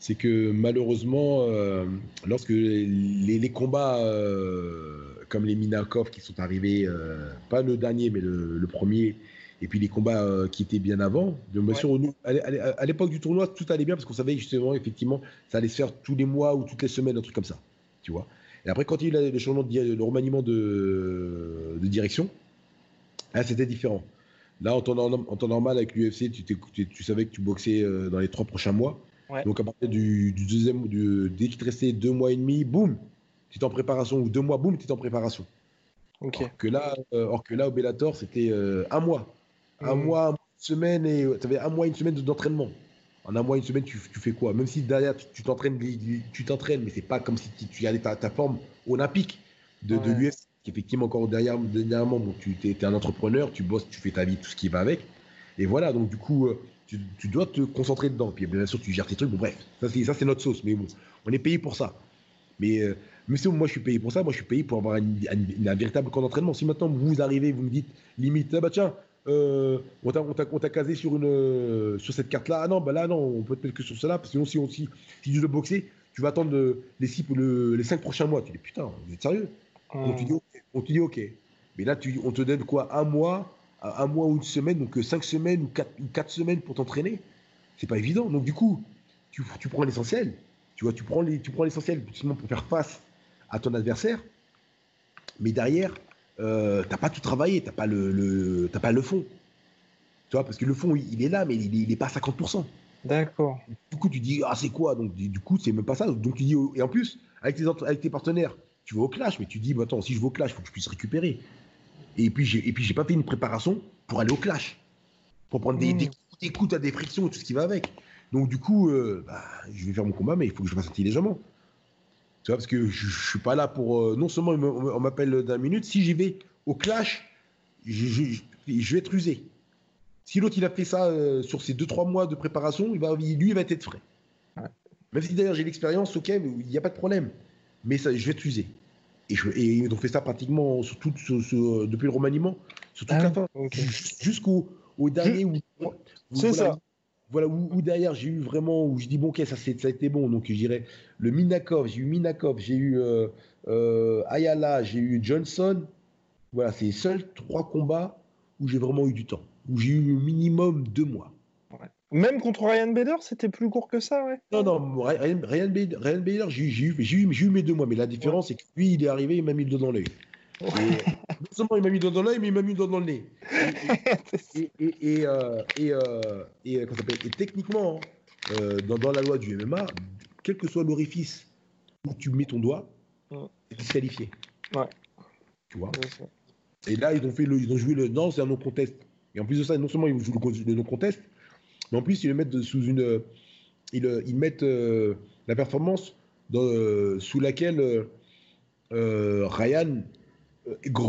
c'est que malheureusement, euh, lorsque les, combats euh, comme les Minakov qui sont arrivés, euh, pas le dernier, mais le, premier, et puis les combats qui étaient bien avant, bien sûr, à l'époque du tournoi, tout allait bien parce qu'on savait justement, effectivement, ça allait se faire tous les mois ou toutes les semaines, un truc comme ça, tu vois. Et après, quand il y a eu le changement, de, le remaniement de, direction, là, c'était différent. Là, en temps, normal, avec l'UFC, tu, tu, savais que tu boxais dans les trois prochains mois. Donc à partir du, deuxième, du, dès qu'il te restait deux mois et demi, boum, tu es en préparation, ou deux mois, boum, tu es en préparation. Or que là, euh, or que là au Bellator, c'était euh, un mois. Un mmh. mois, une semaine, et tu avais un mois, une semaine d'entraînement. En un mois, une semaine, tu, tu fais quoi? Même si derrière, tu t'entraînes, tu t'entraînes, mais c'est pas comme si tu, tu gardais ta, ta, forme olympique de, ouais. de l'US. Effectivement, encore derrière, dernièrement, bon, tu es, un entrepreneur, tu bosses, tu fais ta vie, tout ce qui va avec. Et voilà, donc du coup, euh, tu, dois te concentrer dedans. Puis bien sûr, tu gères tes trucs. bref, ça c'est notre sauce. Mais bon, on est payé pour ça. Mais, euh, mais si moi je suis payé pour ça, moi je suis payé pour avoir un véritable camp d'entraînement. Si maintenant vous arrivez, vous me dites limite, ah bah tiens, euh, on t'a casé sur, une, euh, sur cette carte-là. Ah non, bah là non, on peut te mettre que sur cela. Parce que sinon, si, on, si, si tu veux boxer, tu vas attendre les, six, le, les cinq prochains mois. Tu dis putain, vous êtes sérieux? On, te dit, on te dit ok. Mais là, tu, on te donne quoi? Un mois un mois ou une semaine, donc euh, cinq semaines ou quatre, quatre semaines pour t'entraîner, c'est pas évident. Donc du coup, tu, tu prends l'essentiel. Tu vois, tu prends les, tu prends l'essentiel justement pour faire face à ton adversaire. Mais derrière, euh, t'as pas tout travaillé, t'as pas le, le pas le fond. Tu vois, parce que le fond, il, est là, mais il, il est pas à 50%. D'accord. Du coup, tu dis, ah, c'est quoi? Donc, du coup, c'est même pas ça. Donc, tu dis, et en plus, avec tes, avec tes partenaires, tu vas au clash, mais tu dis, bah, attends, si je vais au clash, il faut que je puisse récupérer. Et puis, j'ai, et puis, j'ai pas fait une préparation pour aller au clash. Pour prendre des, Mmh. des, coups, des coups, t'as des frictions, tout ce qui va avec. Donc, du coup, euh, bah, je vais faire mon combat, mais il faut que je le fasse intelligemment. Tu vois, parce que je, je suis pas là pour. euh, non seulement on m'appelle d'un minute, si j'y vais au clash, je, je- je vais être usé. Si l'autre il a fait ça euh, sur ces 2-3 mois de préparation, il va, il- lui il va être frais. Ouais. Même si d'ailleurs j'ai l'expérience, ok, il n'y a pas de problème. Mais ça, je vais être usé. Et, je, et ils ont fait ça pratiquement sur tout, sur- sur- depuis le remaniement, sur toute Ah la ouais, fin, ok. Jus- jusqu'au au dernier où, où- C'est voilà, ça. Voilà, où, où derrière j'ai eu vraiment, où je dis bon, ok, ça, c'est- ça a été bon. Donc je dirais le Minakov, j'ai eu Minakov, j'ai eu euh, euh, Ayala, j'ai eu Johnson. Voilà, c'est les seuls trois combats où j'ai vraiment eu du temps, où j'ai eu au minimum deux mois. Même contre Ryan Bader, c'était plus court que ça, ouais. Non, non, Ryan, Ryan Bader, Ryan Bader, j'ai eu, mes deux mois, mais la différence, c'est que lui, il est arrivé, il m'a mis le doigt dans l'œil. Et, non seulement il m'a mis le doigt dans l'œil, mais il m'a mis le doigt dans le nez. Et, euh, euh, euh, techniquement, euh, dans, dans la loi du MMA, quel que soit l'orifice où tu mets ton doigt, Ouais. c'est disqualifié. Ouais. Tu vois? Et là, ils ont, fait le, ils ont joué le. Non, c'est un non-contest. Et en plus de ça, non seulement ils jouent le, le non-contest, mais en plus, ils le mettent sous une. euh, Ils, ils mettent euh, la performance dans, euh, sous laquelle Ryan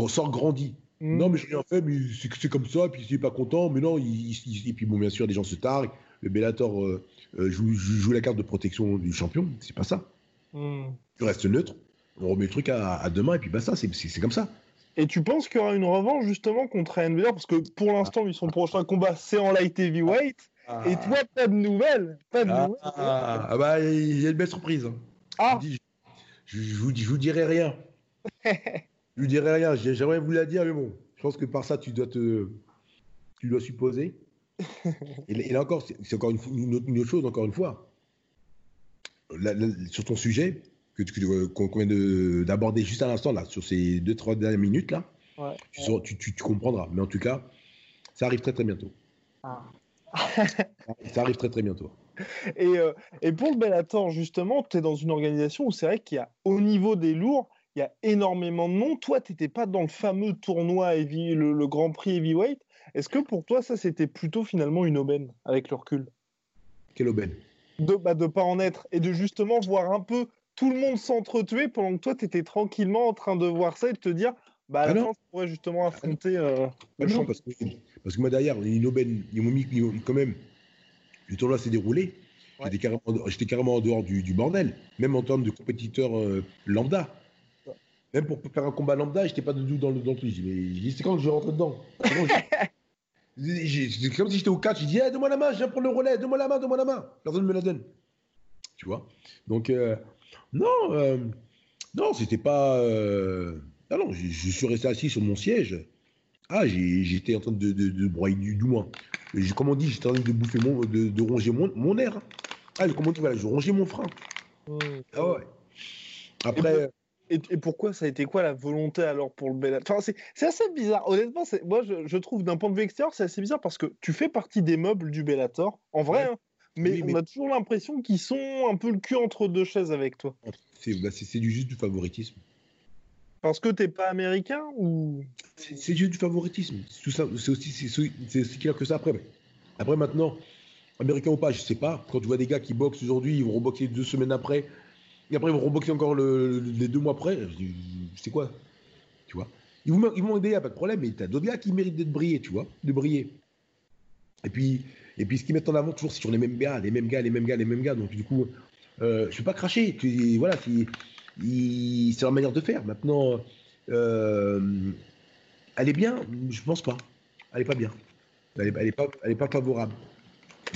sort grandi. Mm. Non, mais je n'ai rien fait, mais c'est comme ça, puis il n'est pas content, mais non, il, il- il- et puis bon, bien sûr, les gens se targuent, le Bellator euh, joue, la carte de protection du champion, c'est pas ça. Mm. Tu restes neutre, on remet le truc à, à demain, et puis bah ça, c'est- comme ça. Et tu penses qu'il y aura une revanche justement contre Ryan Bader Parce que pour l'instant, lui, son prochain combat, c'est en light heavyweight. Et toi, pas de nouvelles Pas de Ah, nouvelles ah, ah bah, il y a une belle surprise. Ah, Je, je, je vous je vous dirai rien. (laughs) je vous dirai rien. J'ai- J'aimerais vous la dire, mais bon, je pense que par ça, tu dois te, tu dois supposer. Et, là- et là encore, c'est encore une, autre, une autre chose, encore une fois. Là- là, sur ton sujet que qu'on qu'on vient de- d'aborder juste à l'instant là, sur ces deux trois dernières minutes là, Ouais. tu, sauras- tu, tu- tu comprendras. Mais en tout cas, ça arrive très très bientôt. Ah. Ça arrive très très bientôt. Et, euh, et pour le Bellator, justement, tu es dans une organisation où c'est vrai qu'il y a, au niveau des lourds, il y a énormément de noms. Toi, tu n'étais pas dans le fameux tournoi, heavy- le, le Grand Prix Heavyweight. Est-ce que pour toi, ça, c'était plutôt finalement une aubaine avec le recul? Quelle aubaine? de bah, de pas en être et de justement voir un peu tout le monde s'entretuer pendant que toi, tu étais tranquillement en train de voir ça et de te dire, bah, la Ah non. fin, tu pourrais justement affronter euh, Ah le non, parce que, parce que moi derrière, une aubaine, ils m'ont mis ils m'ont- quand même. Le tournoi s'est déroulé. Ouais. J'étais carrément, j'étais carrément en dehors du, du bordel, même en termes de compétiteur euh, lambda. Ouais. Même pour faire un combat lambda, j'étais pas du tout dans le, dans le truc. Mais c'est quand que je vais rentrer dedans? C'est je- (laughs) comme si j'étais au catch, j'ai dit, Eh, donne-moi la main, je viens prendre le relais, donne-moi la main, donne-moi la main. Personne ne me la donne. Tu vois? Donc, euh, non, non, c'était pas. Ah non, je, je suis resté assis sur mon siège. Ah, j'étais en train de, de, de broyer du, du moins. Je- Comme on dit, j'étais en train de bouffer mon, de, de ronger mon, mon air. Ah, comme on dit, voilà, je rongeais mon frein. Ah ouais. Après, Et, et pourquoi ça a été quoi la volonté alors pour le Bellator enfin, c'est, c'est assez bizarre. Honnêtement, c'est, moi je, je trouve d'un point de vue extérieur, c'est assez bizarre parce que tu fais partie des meubles du Bellator, en vrai, Ouais. hein, mais, Oui, on mais- a toujours l'impression qu'ils sont un peu le cul entre deux chaises avec toi. c'est bah, c'est- c'est du juste du favoritisme. Parce que t'es pas américain ou? C'est juste du favoritisme. C'est aussi, clair que ça après. Après, maintenant, américain ou pas, je sais pas. Quand tu vois des gars qui boxent aujourd'hui, ils vont reboxer deux semaines après. Et après, ils vont reboxer encore le- les deux mois après. C'est quoi? Tu vois? Ils vont, ils vont aider, a pas de problème. Mais t'as d'autres gars qui méritent d'être brillés, tu vois? De briller. Et puis, et puis, ce qu'ils mettent en avant toujours, c'est sur les mêmes gars, les mêmes gars, les mêmes gars, les mêmes gars. Donc, du coup, euh, je vais pas cracher. Tu- voilà, ils- c'est leur manière de faire. Maintenant, euh, elle est bien Je pense pas. Elle est pas bien. Elle est, pas, favorable.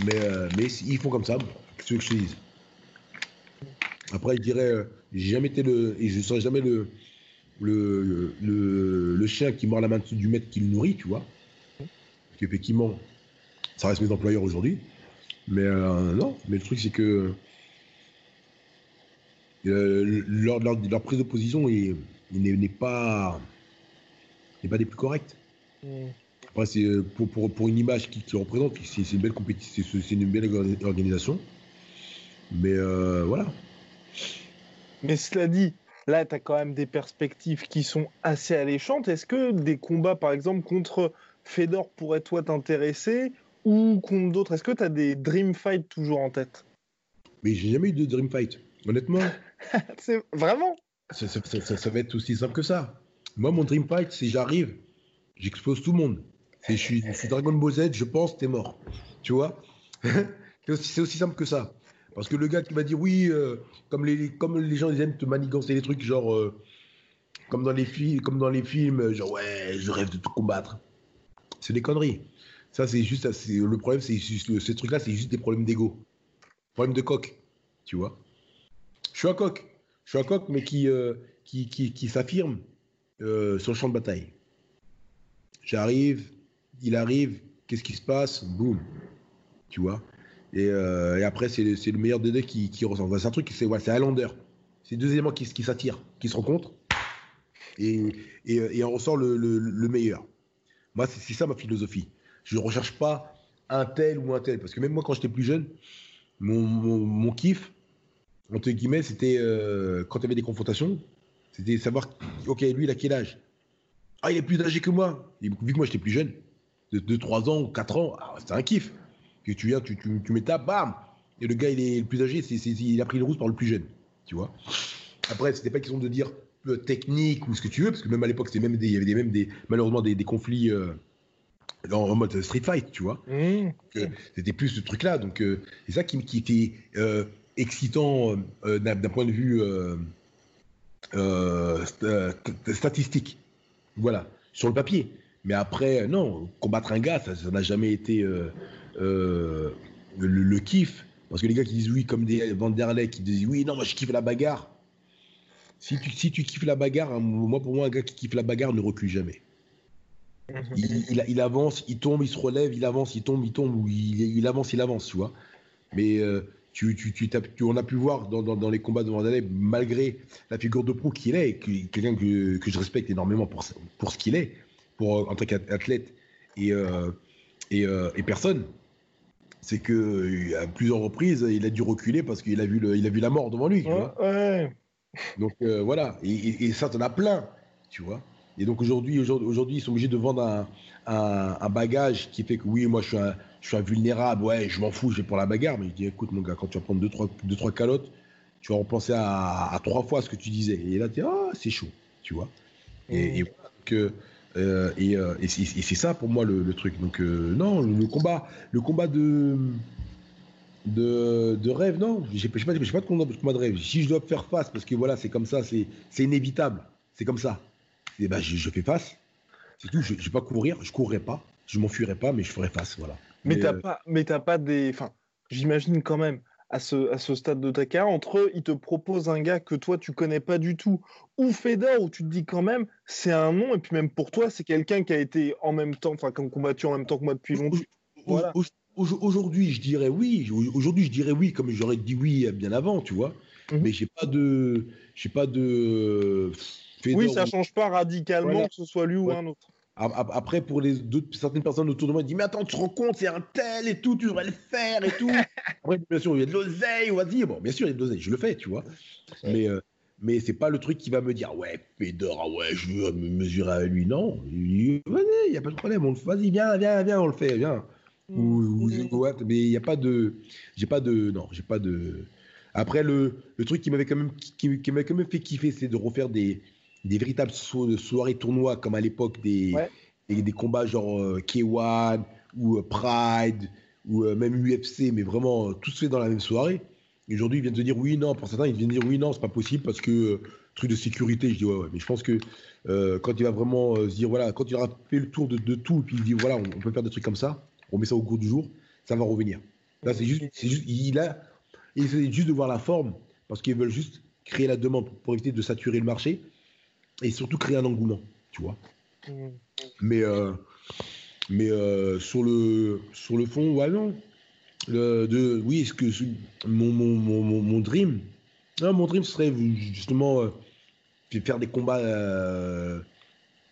Mais, euh, mais ils font comme ça. Qu'est-ce que je te Après, je dirais, euh, j'ai jamais le, je serai jamais le, le, chien qui mord la main du maître qui le nourrit, tu vois. Parce qu'effectivement, ça reste mes employeurs aujourd'hui. Mais non, mais le truc, c'est que leur, leur, leur prise de position est- n'est pas, pas des plus correctes. Après, c'est euh, pour, pour, pour une image qui, qui représente, c'est une belle compétition, c'est une belle orga- organisation. Mais euh, voilà. Mais cela dit, là, tu as quand même des perspectives qui sont assez alléchantes. Est-ce que des combats, par exemple, contre Fedor pourraient, toi, t'intéresser ou contre d'autres? Est-ce que tu as des Dream Fight toujours en tête? Mais j'ai jamais eu de Dream Fight. Honnêtement. (laughs) (laughs) c'est vraiment ça, ça, va être aussi simple que ça. Moi, mon Dream Fight, c'est j'arrive, j'explose tout le monde. Je suis, Dragon Ball Z, je pense, t'es mort. Tu vois? (laughs) C'est aussi, simple que ça. Parce que le gars qui va dire oui, euh, comme, les, comme les gens ils aiment te manigancer les trucs, genre euh, comme, dans les films, comme dans les films, genre ouais, je rêve de te combattre. C'est des conneries. Ça, c'est juste, le problème, c'est ces trucs-là, c'est juste des problèmes d'ego. Problème de coq, tu vois? Je suis un coq. Je suis un mais qui, euh, qui, qui, qui s'affirme sur le champ de bataille. J'arrive, il arrive, qu'est-ce qui se passe? Boum. Tu vois? Euh, et, après, c'est le meilleur des deux qui, qui. C'est un truc, c'est ouais. C'est deux éléments qui, qui s'attirent, qui se rencontrent. Et, et, on ressort le, le, meilleur. Moi, c'est ça ma philosophie. Je ne recherche pas un tel ou un tel. Parce que même moi, quand j'étais plus jeune, mon, mon, kiff, entre guillemets, c'était euh, quand il y avait des confrontations, c'était savoir, ok, lui, il a quel âge? Ah, il est plus âgé que moi. vu que moi, j'étais plus jeune, de 2, 3 ans ou 4 ans, ah, c'était un kiff que tu viens, tu, tu, tu mets ta, bam Et le gars, il est le plus âgé, c'est, il a pris le rouge par le plus jeune, tu vois. Après, c'était pas question de dire euh, technique ou ce que tu veux, parce que même à l'époque, c'était même il y avait des, même des, malheureusement des, des conflits euh, en, mode street fight, tu vois. Mmh. c'était plus ce truc-là. Donc, euh, c'est ça qui, qui était excitant d'un, point de vue statistique. Voilà, sur le papier. Mais après, non, combattre un gars, ça n'a jamais été euh, le, kiff. Parce que les gars qui disent oui, comme des Vanderlei qui disent oui, non, moi je kiffe la bagarre. Si tu, si tu kiffes la bagarre, moi pour moi, un gars qui kiffe la bagarre ne recule jamais. Il, il, avance, il tombe, il se relève, il avance, il tombe, il tombe, ou il, avance, il avance, tu vois. Mais euh, tu, tu, tu, on a pu voir dans, dans, les combats de Vanderlei, malgré la figure de proue qu'il est, quelqu'un que, que, je respecte énormément pour, pour ce qu'il est, pour, en tant qu'athlète et, euh, et, et personne, c'est que à plusieurs reprises, il a dû reculer parce qu'il a vu le, il a vu la mort devant lui. Donc euh, voilà, et, ça, t'en as plein, tu vois. Et donc aujourd'hui, aujourd'hui, ils sont obligés de vendre un, bagage qui fait que oui, moi je suis, un, je suis invulnérable, ouais, je m'en fous, j'ai pour la bagarre. Mais je dis, écoute mon gars, quand tu vas prendre deux trois, deux, trois calottes, tu vas repenser à, trois fois ce que tu disais. Et là, tu dis, ah, c'est chaud, tu vois. Et, et que euh, euh, et, c'est ça pour moi le, truc. Donc euh, non, le combat, le combat de de, de rêve, non. J'ai pas, pas, pas de combat de rêve. Si je dois faire face, parce que voilà, c'est comme ça, c'est inévitable, c'est comme ça. Et ben je, fais face. C'est tout. Je, je vais pas courir, je courrai pas, je m'enfuirai pas, mais je ferai face, voilà. Mais, t'as pas, mais t'as pas des, enfin, j'imagine quand même à ce, à ce stade de ta carrière, entre eux, ils te proposent un gars que toi, tu connais pas du tout, ou Fedor, où tu te dis quand même, c'est un nom, et puis même pour toi, c'est quelqu'un qui a été en même temps, enfin, qui a combattu en même temps que moi depuis longtemps. Voilà. Aujourd'hui, je dirais oui. Aujourd'hui, je dirais oui, comme j'aurais dit oui bien avant, tu vois. Mhm. Mais j'ai pas de, j'ai pas de. oui, ça change pas radicalement que ce soit lui ou un autre. Après, pour les certaines personnes autour de moi, ils disent Mais attends, tu te rends compte, c'est un tel et tout, tu devrais le faire et tout. (laughs) Après, bien sûr, il y a de l'oseille, on va dire. Bon, bien sûr, il y a de l'oseille, je le fais, tu vois. Mais, euh, mais c'est pas le truc qui va me dire Ouais, Pédor, ah ouais, je veux me mesurer avec lui. Non, vas-y, il n'y a pas de problème. Vas-y, viens, viens, viens, on le fait, viens. Ou, mais il n'y a pas de. J'ai pas de. Non, j'ai pas de. Après, le, le truc qui m'avait quand, même, qui, qui m'avait quand même fait kiffer, c'est de refaire des des véritables soirées tournois comme à l'époque des, des, combats genre euh, K1 ou euh, Pride ou euh, même UFC, mais vraiment tout se fait dans la même soirée. Aujourd'hui, ils viennent de dire oui, non. Pour certains, ils viennent de dire oui, non, c'est pas possible parce que truc de sécurité. Je dis ouais, ouais. Mais je pense que quand il va vraiment se dire voilà, quand il aura fait le tour de, de tout, et puis il dit voilà, on, peut faire des trucs comme ça, on met ça au cours du jour, ça va revenir. Là, c'est juste, juste, il a, il essaie juste de voir la forme parce qu'ils veulent juste créer la demande pour éviter de saturer le marché et surtout créer un engouement, tu vois. Mm. Mais, euh, mais euh, sur, le, sur le fond, ouais, non. Le, de, oui, est-ce que mon, mon, mon, mon, dream, non, mon dream serait justement euh, faire des combats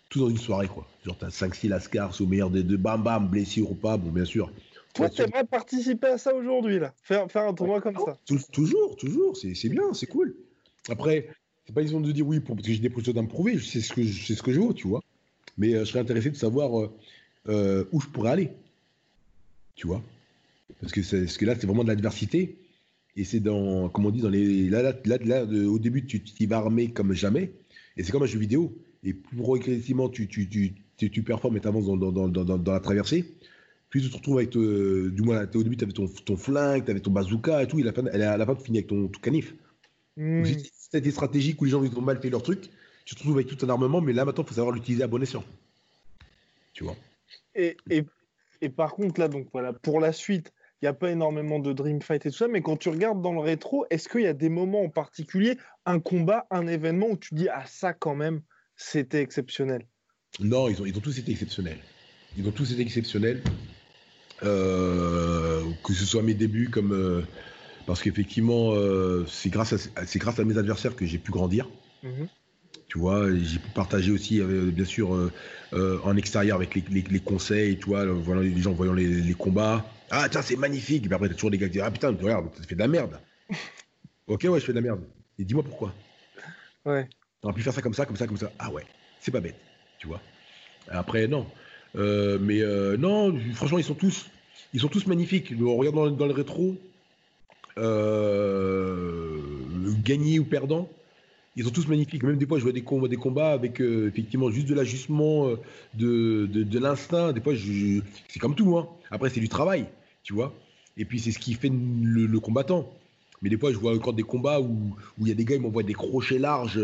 tout dans une soirée, quoi. Genre, t'as 5-6 lascars au meilleur des deux, bam bam, blessure ou pas, bon, bien sûr. Toi, t'aimerais participer à ça aujourd'hui, là? Faire, faire un tournoi comme ça? Toujours, toujours, c'est bien, c'est cool. Après, c'est pas question de dire oui parce que j'ai des choses à me prouver, sais ce que sais ce que je vaux, tu vois. Mais euh, je serais intéressé de savoir euh, euh, où je pourrais aller, tu vois. Parce que, c'est- là, c'est vraiment de l'adversité. Et c'est dans, comme on dit, dans les. Là, là, là, de- au début, tu tu vas armé comme jamais. Et c'est comme un jeu vidéo. Et plus progressivement tu, tu, tu, tu, performes et tu avances dans, dans, dans, dans, dans la traversée, plus tu te retrouves avec. du moins, au début, tu avais ton, ton flingue, tu avais ton bazooka et tout. Et à la fin tu finis avec ton, ton canif. Hmm. C'était des stratégiques où les gens ils ont mal fait leur truc, tu te retrouves avec tout ton armement, mais là maintenant, il faut savoir l'utiliser à bon escient. Tu vois Et, et, et par contre, là, donc voilà, pour la suite, il n'y a pas énormément de Dream Fight et tout ça, mais quand tu regardes dans le rétro, est-ce qu'il y a des moments en particulier, un combat, un événement où tu dis, ah, ça quand même, c'était exceptionnel? Non, ils ont, ils ont tous été exceptionnels. Ils ont tous été exceptionnels. Euh, que ce soit mes débuts comme. euh, parce qu'effectivement, euh, c'est grâce, à, c'est grâce à mes adversaires que j'ai pu grandir. Mhm. Tu vois, j'ai pu partager aussi, euh, bien sûr, euh, en extérieur avec les, les- les conseils, tu vois, voilà, les gens voyant les, les combats. Ah, tiens, c'est magnifique. Mais après, t'as toujours des gars qui disent Ah putain, regarde, t'as fait de la merde. (laughs) ok, ouais, je fais de la merde. Et dis-moi pourquoi. Ouais. T'aurais pu faire ça comme ça, comme ça, comme ça. Ah ouais, c'est pas bête, tu vois. Après, non. Euh, mais euh, non, franchement, ils sont tous, ils sont tous magnifiques. On regarde dans, dans le rétro, euh, gagné ou perdant, ils sont tous magnifiques. Même des fois, je vois des combats, des combats avec euh, effectivement juste de l'ajustement, euh, de, de, l'instinct. Des fois, c'est comme tout. Hein. Après, c'est du travail, tu vois. Et puis, c'est ce qui fait le, combattant. Mais des fois, je vois encore des combats où il y a des gars, ils m'envoient des crochets larges,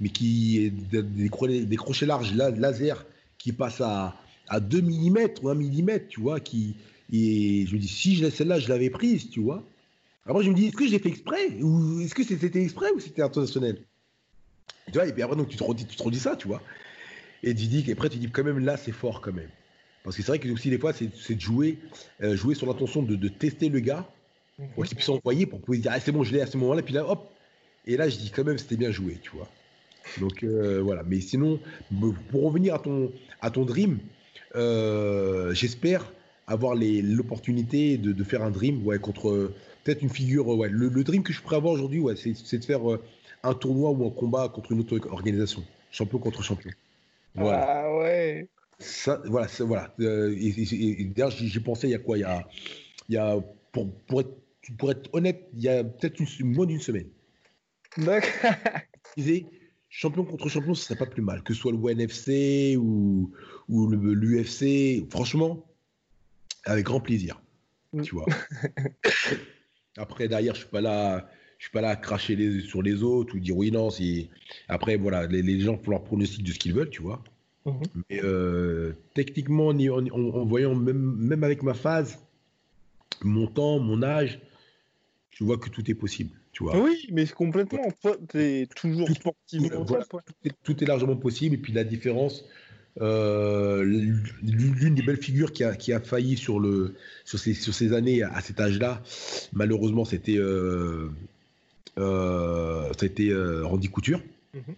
mais qui des, crochets, larges la- laser qui passent à, à 2 mm ou 1 mm, tu vois. Qui, et je me dis, si celle-là, je l'avais prise, tu vois. Après, je me dis, est-ce que j'ai fait exprès Ou est-ce que c'était exprès ou c'était intentionnel? Tu vois, et puis après, donc, tu te redis, tu te redis ça, tu vois. Et tu dis qu'après, tu dis, quand même, là, c'est fort, quand même. Parce que c'est vrai que aussi, des fois, c'est de jouer, euh, jouer sur l'intention de, de tester le gars pour qu'il puisse envoyer, pour pouvoir dire, ah, c'est bon, je l'ai à ce moment-là, puis là, hop. Et là, je dis, quand même, c'était bien joué, tu vois. Donc, euh, voilà. Mais sinon, pour revenir à ton, à ton dream, euh, j'espère avoir l'opportunité de, de faire un dream ouais, contre peut-être une figure. Ouais. Le, le dream que je pourrais avoir aujourd'hui, ouais, c'est de faire euh, un tournoi ou un combat contre une autre organisation. Champion contre champion. Voilà. Ah ouais. Ça, voilà, ça, voilà. Euh, et- et- et D'ailleurs, j'y pensais il y a quoi? Il y a, il y a pour, pour, être, pour être honnête, il y a peut-être une- moins d'une semaine. D'accord. (laughs) Champion contre champion, ce serait pas plus mal. Que ce soit le ONFC ou, ou l'UFC, franchement, avec grand plaisir. Mm. Tu vois. (laughs) Après, derrière, je suis pas là. Je suis pas là à cracher les- sur les autres ou dire oui, non. c'est- Après, voilà, les, les gens font leur pronostic de ce qu'ils veulent, tu vois. Mhm. Mais euh, techniquement, en, en- en voyant même, même avec ma phase, mon temps, mon âge, je vois que tout est possible. Tu vois. Oui, mais complètement. Toi, t'es toujours Tout- sportivement au voilà. top, ouais. tout est- tout est largement possible. Et puis la différence, euh, l'une des belles figures qui a, qui a failli sur, le, sur, ces, sur ces années à cet âge-là, malheureusement, c'était euh, euh, euh, Randy Couture. Mhm.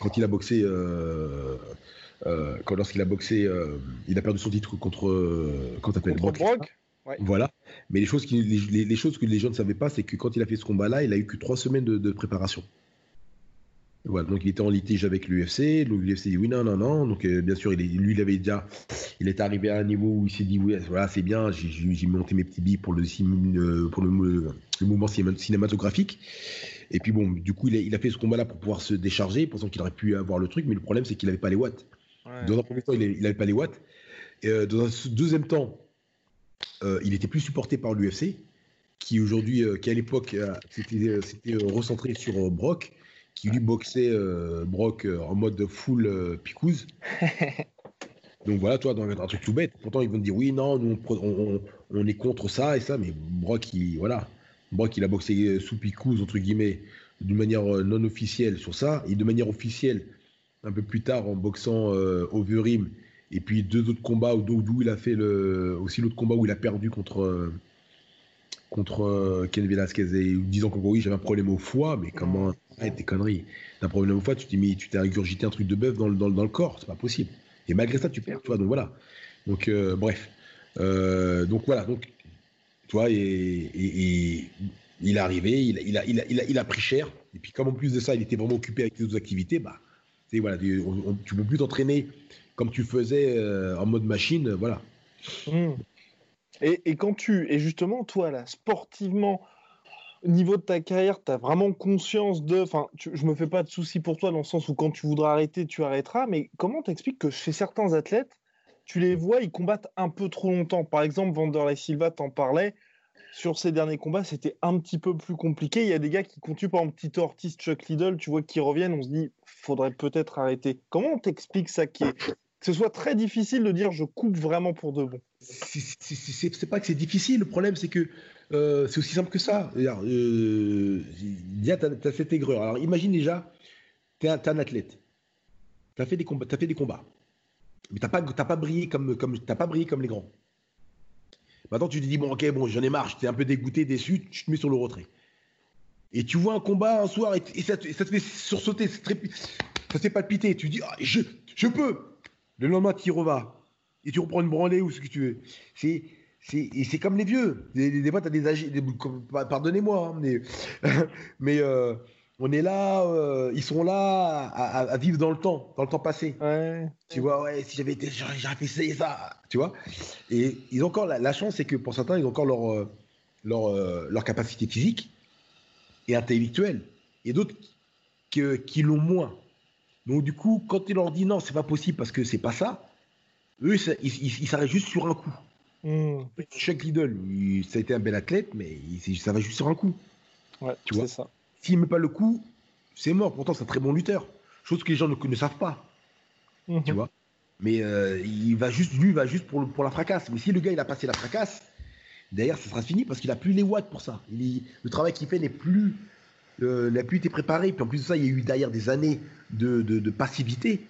Quand il a boxé, quand lorsqu'il a boxé, il a perdu son titre contre, t'appelles, Contre Brock Brock. Ouais. voilà. Mais les choses, qui, les, les- les choses que les gens ne savaient pas, c'est que quand il a fait ce combat-là, il a eu que trois semaines de, de préparation. Voilà, donc il était en litige avec l'UFC. L'UFC dit oui, non, non, non. Donc euh, bien sûr, il est- lui, il avait déjà, il est arrivé à un niveau où il s'est dit oui, voilà, c'est bien. J'ai- monté mes petits billes pour le, pour le, le- mouvement cinéma- cinématographique. Et puis bon, du coup, il a, il a fait ce combat-là pour pouvoir se décharger, pensant qu'il aurait pu avoir le truc. Mais le problème, c'est qu'il n'avait pas les watts. Ouais. Dans un premier temps, il n'avait pas les watts. Et, euh, dans un deuxième temps, euh, il était plus supporté par l'UFC, qui aujourd'hui, qui à l'époque, c'était recentré sur Brock, qui lui boxait euh, Brock euh, en mode full euh, picouse. (laughs) Donc voilà, toi, dans un truc tout bête. Pourtant, ils vont te dire oui, non, nous, on, est contre ça et ça, mais Brock, il, voilà. Brock, il a boxé sous picouse, entre guillemets, d'une manière non officielle sur ça, et de manière officielle, un peu plus tard, en boxant euh, Overeem, et puis deux autres combats où, d'où il a fait le, aussi l'autre combat où il a perdu contre, contre euh, Ken Velasquez, et disant qu'en gros, oui, j'avais un problème au foie, mais comment, arrête tes conneries? T'as un problème au foie, tu t'es mis, tu t'es ingurgité un truc de bœuf dans, le- dans, le- dans le corps, c'est pas possible. Et malgré ça, tu perds, tu vois, donc voilà. Donc, euh, bref. Euh, donc voilà, donc, tu vois, et, et- et Il est arrivé, il a, il, a, il, a, il, a, il a pris cher. Et puis, comme en plus de ça, il était vraiment occupé avec ses autres activités, bah, voilà, tu, on, tu peux plus t'entraîner comme tu faisais euh, en mode machine. Voilà. Mmh. Et, quand tu. Et justement, toi, là, sportivement, au niveau de ta carrière, tu as vraiment conscience de. Enfin, je me fais pas de soucis pour toi dans le sens où quand tu voudras arrêter, tu arrêteras. Mais comment t'expliques que chez certains athlètes, tu les vois, ils combattent un peu trop longtemps? Par exemple, Vanderlei Silva t'en parlait sur ces derniers combats, c'était un petit peu plus compliqué. Il y a des gars qui continuent, par exemple, Tito Ortiz, Chuck Liddell, tu vois, qui reviennent, on se dit, faudrait peut-être arrêter. Comment on t'explique ça qui est... ce soit très difficile de dire je coupe vraiment pour de bon C'est pas que c'est difficile, le problème c'est que euh, c'est aussi simple que ça. Euh, tu as, cette aigreur. Alors imagine déjà, tu es, un athlète, tu as, fait des combats, fait des combats, mais tu n'as pas, brillé comme, comme, pas brillé comme les grands. Maintenant, tu te dis, bon, ok, bon, j'en ai marre, j'étais un peu dégoûté, déçu, tu te mets sur le retrait. Et tu vois un combat un soir et, ça, te, fait sursauter, ça te fait palpiter. Tu dis, ah, je peux. Le lendemain, tu y revas. Et tu reprends une branlée ou ce que tu veux. C'est, c'est, comme les vieux. Des, des fois, des âgés. Pardonnez-moi, hein, mais, (laughs) mais euh, on est là, euh, ils sont là à, vivre dans le temps, dans le temps passé. Tu vois, ouais, si j'avais été, j'aurais fait ça et ça, tu vois. Et ils ont encore la, chance, c'est que pour certains, ils ont encore leur, euh, leur, leur capacité physique et intellectuelle. Et d'autres qui, qui l'ont moins. Donc du coup, quand tu leur dis non, c'est pas possible parce que c'est pas ça, eux, ils s'arrêtent juste sur un coup. Mmh. Chuck Liddell, ça a été un bel athlète, mais il, ça va juste sur un coup. Ouais, tu vois. ça. S'il ne met pas le coup, c'est mort. Pourtant, c'est un très bon lutteur. Chose que les gens ne, ne savent pas. Mhm. Tu vois Mais euh, il va juste, lui, il va juste pour, pour la fracasse. Mais si le gars, il a passé la fracasse, derrière, ça sera fini parce qu'il a plus les watts pour ça. Il, le travail qu'il fait n'est plus, euh, n'a plus été préparé. Puis en plus de ça, il y a eu derrière des années de, de, passivité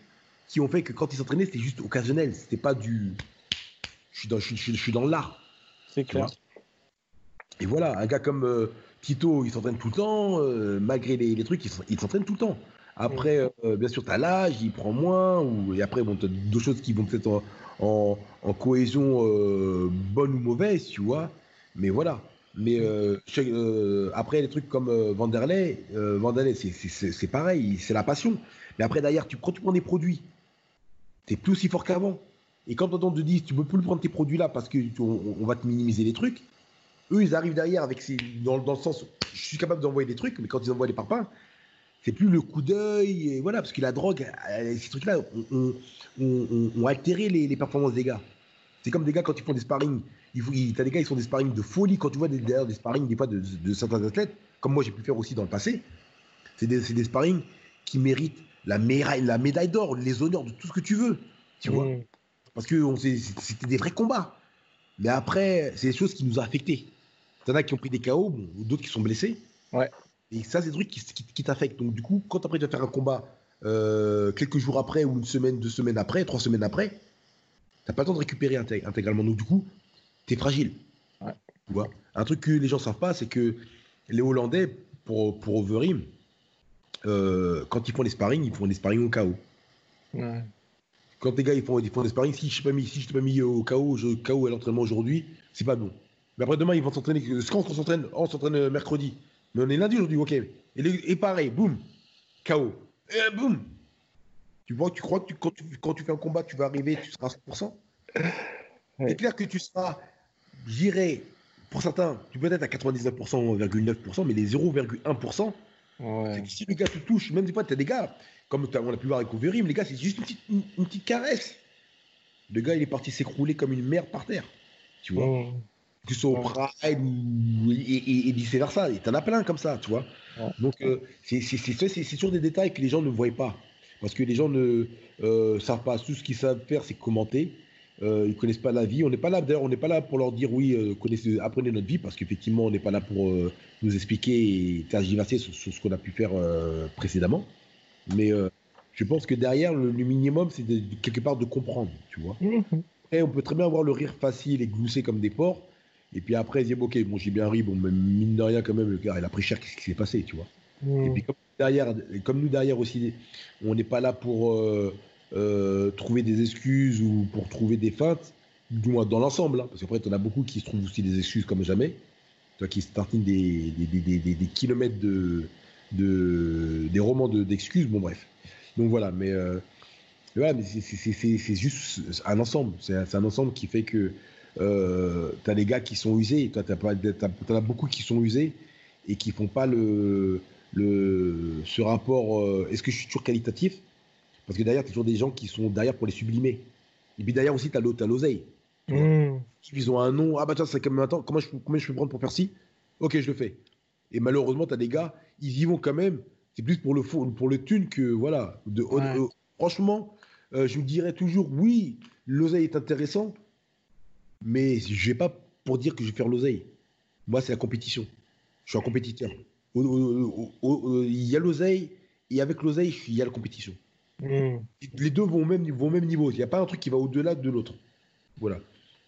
qui ont fait que quand il s'entraînait, c'était juste occasionnel. C'était pas du. Je suis dans, je, je, suis dans l'art. C'est clair. Et voilà, un gars comme. Euh, Tito, il s'entraîne tout le temps, euh, malgré les, trucs, il s'entraîne tout le temps. Après, euh, bien sûr, tu as l'âge, il prend moins, ou, et après, bon, tu as d'autres choses qui vont peut-être en, cohésion euh, bonne ou mauvaise, tu vois. Mais voilà. Mais après, les trucs comme Vanderlei, Vanderlei c'est pareil, c'est la passion. Mais après, derrière, tu, prends des produits, tu plus aussi fort qu'avant. Et quand on te dit, tu peux plus prendre tes produits-là parce qu'on on va te minimiser les trucs, eux, ils arrivent derrière avec dans, dans, le sens, je suis capable d'envoyer des trucs, mais quand ils envoient les parpaings, c'est plus le coup d'œil, voilà, parce que la drogue, ces trucs-là ont, altéré les, performances des gars. C'est comme des gars quand ils font des sparring, t'as des gars qui font des sparring de folie, quand tu vois des, des sparring des fois de, certains athlètes, comme moi j'ai pu faire aussi dans le passé, c'est des, des sparring qui méritent la, médaille, la médaille d'or, les honneurs de tout ce que tu veux, tu vois. Parce que c'était des vrais combats. Mais après, c'est des choses qui nous ont affectés. T'en as qui ont pris des KO, d'autres qui sont blessés. Ouais. Et ça, c'est des trucs qui, qui, t'affectent. Donc, du coup, quand après tu vas faire un combat euh, quelques jours après, ou une semaine, deux semaines après, trois semaines après, t'as pas le temps de récupérer intégralement. Donc, du coup, t'es fragile. Ouais. Tu vois? Un truc que les gens savent pas, c'est que les Hollandais, pour, pour Overeem, euh, quand ils font les sparring, ils font des sparring au KO. Ouais. Quand les gars ils font, ils font des sparring, si je ne pas mis, si je t'ai pas mis au KO, je, KO à l'entraînement aujourd'hui, c'est pas bon. Mais après, demain, ils vont s'entraîner. Quand on s'entraîne On s'entraîne mercredi. Mais on est lundi aujourd'hui, ok. Et, pareil, boum, KO. Et boum. Tu vois, tu crois que quand, tu, quand tu fais un combat, tu vas arriver, tu seras à 100% C'est clair que tu seras, j'irai, pour certains, tu peux être à 99,9%, mais les 0,1%, c'est que si le gars te touche, même des fois, tu as des gars, comme on a pu voir avec Overeem, les gars, c'est juste une petite, une, petite, caresse. Le gars, il est parti s'écrouler comme une merde par terre. Tu vois que ce soit au Pride ou, et, et, vice versa. Et t'en as plein comme ça, tu vois. Donc, euh, c'est toujours des détails que les gens ne voient pas. Parce que les gens ne euh, savent pas. Tout ce qu'ils savent faire, c'est commenter. Euh, ils connaissent pas la vie. On n'est pas là, d'ailleurs, on n'est pas là pour leur dire oui, euh, connaissez, apprenez notre vie, parce qu'effectivement, on n'est pas là pour euh, nous expliquer et tergiverser sur, sur ce qu'on a pu faire précédemment. Mais je pense que derrière, le, minimum, c'est de, quelque part de comprendre, tu vois. Et on peut très bien avoir le rire facile et glousser comme des porcs, et puis après, dit, ok, bon, j'ai bien ri, bon, mais mine de rien, quand même, le gars, il a pris cher, qu'est-ce qui s'est passé, tu vois. Hmm. Et puis, comme, derrière, comme nous, derrière aussi, on n'est pas là pour euh, euh, trouver des excuses ou pour trouver des feintes, du moins dans l'ensemble, hein, parce qu'après, tu en as beaucoup qui se trouvent aussi des excuses comme jamais. toi qui starting des, des, des, des, kilomètres de, de, des romans d'excuses, bon bref. Donc voilà, mais, euh, mais c'est juste un ensemble. C'est un, ensemble qui fait que euh, tu as des gars qui sont usés, tu en as beaucoup qui sont usés et qui font pas le, le, ce rapport. Euh, est-ce que je suis toujours qualitatif? Parce que derrière, tu as toujours des gens qui sont derrière pour les sublimer. Et puis derrière aussi, tu as l'oseille. Mmh. Ils ont un nom. Ah bah tiens, c'est comme maintenant, comment je, comment je peux prendre pour Percy Ok, je le fais. Et malheureusement, tu as des gars, ils y vont quand même. C'est plus pour le, pour le thune que. Voilà. De, euh, franchement, euh, je me dirais toujours oui, l'oseille est intéressant, mais je vais pas pour dire que je vais faire l'oseille. Moi, c'est la compétition. Je suis un compétiteur. Il y a l'oseille, et avec l'oseille, il y a la compétition. Hmm. Les deux vont au même, vont au même niveau. Il n'y a pas un truc qui va au-delà de l'autre. Voilà.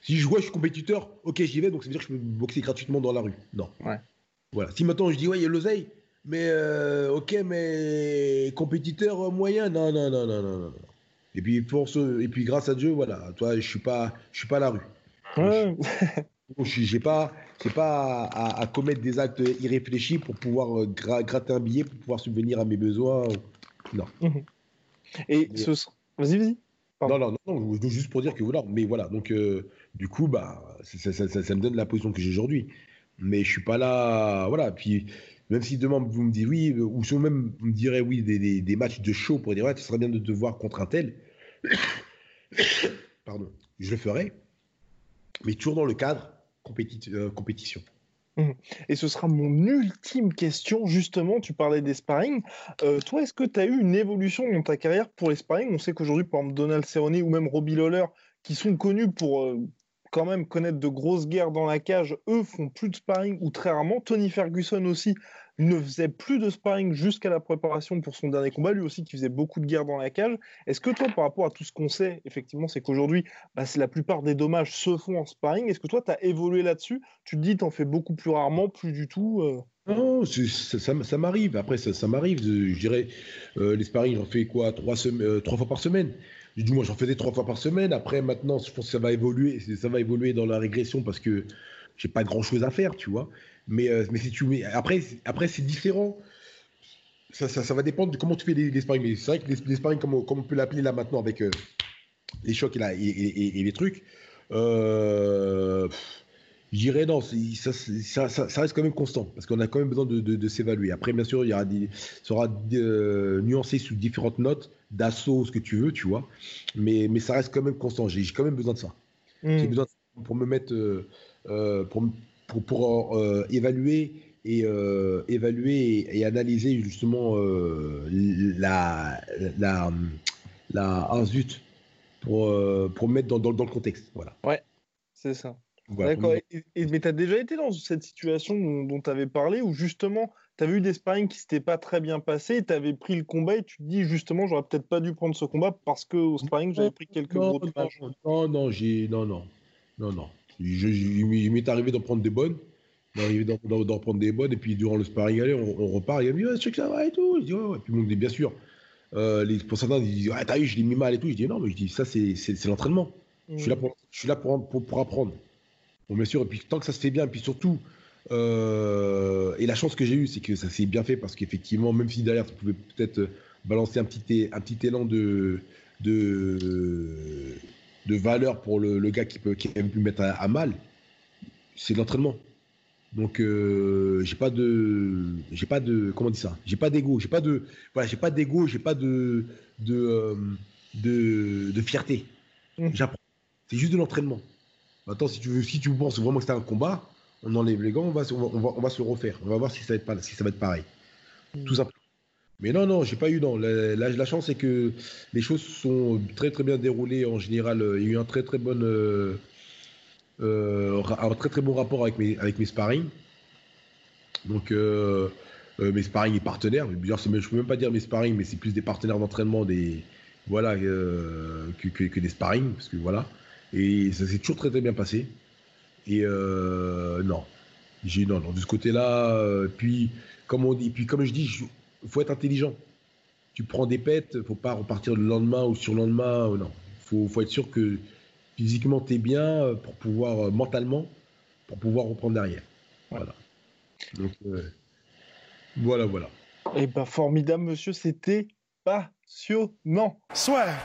Si je vois, je suis compétiteur, ok, j'y vais, donc ça veut dire que je peux boxer gratuitement dans la rue. Non. Ouais. Voilà. Si maintenant je dis, ouais, il y a l'oseille, mais euh, ok, mais compétiteur moyen, non, non, non, non, non, non. Et puis, pour ce, et puis grâce à Dieu, voilà, toi, je suis pas, je suis pas à la rue. Ouais. Je n'ai pas, pas à, commettre des actes irréfléchis pour pouvoir euh, gratter un billet, pour pouvoir subvenir à mes besoins. Non. Mhm. Et ce... Vas-y, vas-y. Non, non, non, juste pour dire que voilà. Mais voilà, donc euh, du coup, bah, ça, ça, ça, me donne la position que j'ai aujourd'hui. Mais je suis pas là. Voilà. Puis même si demain vous me dites oui, ou si même vous me direz oui, des, des, matchs de show pour dire ouais, ce serait bien de te voir contre un tel. (coughs) Pardon, je le ferai. Mais toujours dans le cadre euh, compétition. Mmh. Et ce sera mon ultime question, justement, tu parlais des sparring. Euh, toi, est-ce que tu as eu une évolution dans ta carrière pour les sparring? On sait qu'aujourd'hui, par exemple, Donald Cerrone ou même Robbie Lawler, qui sont connus pour euh, quand même connaître de grosses guerres dans la cage, eux font plus de sparring ou très rarement. Tony Ferguson aussi ne faisait plus de sparring jusqu'à la préparation pour son dernier combat, lui aussi qui faisait beaucoup de guerre dans la cage. Est-ce que toi, par rapport à tout ce qu'on sait, effectivement, c'est qu'aujourd'hui, bah, la plupart des dommages se font en sparring. Est-ce que toi, tu as évolué là-dessus? Tu te dis, tu en fais beaucoup plus rarement, plus du tout euh? Non, ça, m'arrive. Après, ça, m'arrive. Je dirais, euh, les sparring, j'en fais quoi? Euh, trois fois par semaine du moins, j'en faisais trois fois par semaine. Après, maintenant, je pense que ça va évoluer. Ça va évoluer dans la régression parce que j'ai pas grand chose à faire, tu vois. Mais, euh, mais si tu mets. Après, après c'est différent. Ça, ça, va dépendre de comment tu fais les, sparring. Mais c'est vrai que les, sparring, comme, on peut l'appeler là maintenant avec euh, les chocs et, et, les trucs, euh, je dirais non, ça, ça, ça, reste quand même constant parce qu'on a quand même besoin de, de, s'évaluer. Après, bien sûr, il y aura des, ça sera nuancé sous différentes notes, d'assaut, ce que tu veux, tu vois. Mais, mais ça reste quand même constant. J'ai quand même besoin de ça. J'ai hmm. besoin de, pour me mettre. pour, pour, pour euh, évaluer et euh, évaluer et, analyser justement euh, la la la ah, zut pour pour mettre dans, dans, dans, le contexte voilà ouais c'est ça d'accord mais tu as déjà été dans cette situation dont, tu avais parlé où justement tu avais eu des sparring qui s'étaient pas très bien passés tu avais pris le combat et tu te dis justement j'aurais peut-être pas dû prendre ce combat parce que au sparring j'avais pris quelques non, gros non, non non j'ai non non non non il m'est arrivé d'en prendre des bonnes. D'en prendre des bonnes. Et puis, durant le sparring, allez, on, repart. Il me dit, ouais, que ça va et tout. Je dis, ouais, ouais. Et puis, bon, bien sûr, euh, les, pour certains, ils disent, ouais, t'as vu, je l'ai mis mal et tout. Je dis, non, mais je dis, ça, c'est l'entraînement. Je suis là, pour, je suis là pour, pour, apprendre. Bon, bien sûr, et puis, tant que ça se fait bien, et puis surtout, euh, et la chance que j'ai eue, c'est que ça s'est bien fait parce qu'effectivement, même si derrière, ça pouvait peut-être balancer un petit, un petit élan de, de, de valeur pour le, gars qui peut qui a pu mettre à, mal, c'est l'entraînement. Donc euh, j'ai pas de j'ai pas de comment on dit ça? J'ai pas d'ego j'ai pas de voilà j'ai pas d'ego j'ai pas de de, euh, de, de fierté mmh. j'apprends c'est juste de l'entraînement maintenant si tu veux si tu penses vraiment que c'est un combat on enlève les gants on va on va, on va, se refaire on va voir si ça va être pas si ça va être pareil mmh. tout simplement mais non, non, j'ai pas eu non. La, la, chance, c'est que les choses sont très très bien déroulées en général. Il y a eu un très très bon, euh, euh, un très très bon rapport avec mes avec mes sparring. Donc euh, mes sparring et partenaires. Je ne peux même pas dire mes sparring, mais c'est plus des partenaires d'entraînement, des voilà que, que, des sparring, parce que voilà. Et ça s'est toujours très très bien passé. Et non, j'ai non, non de ce côté-là. puis comme on dit, puis comme je dis, il faut être intelligent. Tu prends des pètes, faut pas repartir le lendemain ou sur le lendemain. non, faut, faut être sûr que physiquement tu es bien pour pouvoir, euh, mentalement, pour pouvoir reprendre derrière. Voilà. Donc, voilà, voilà. Eh ben, formidable, monsieur, c'était passionnant. Soit.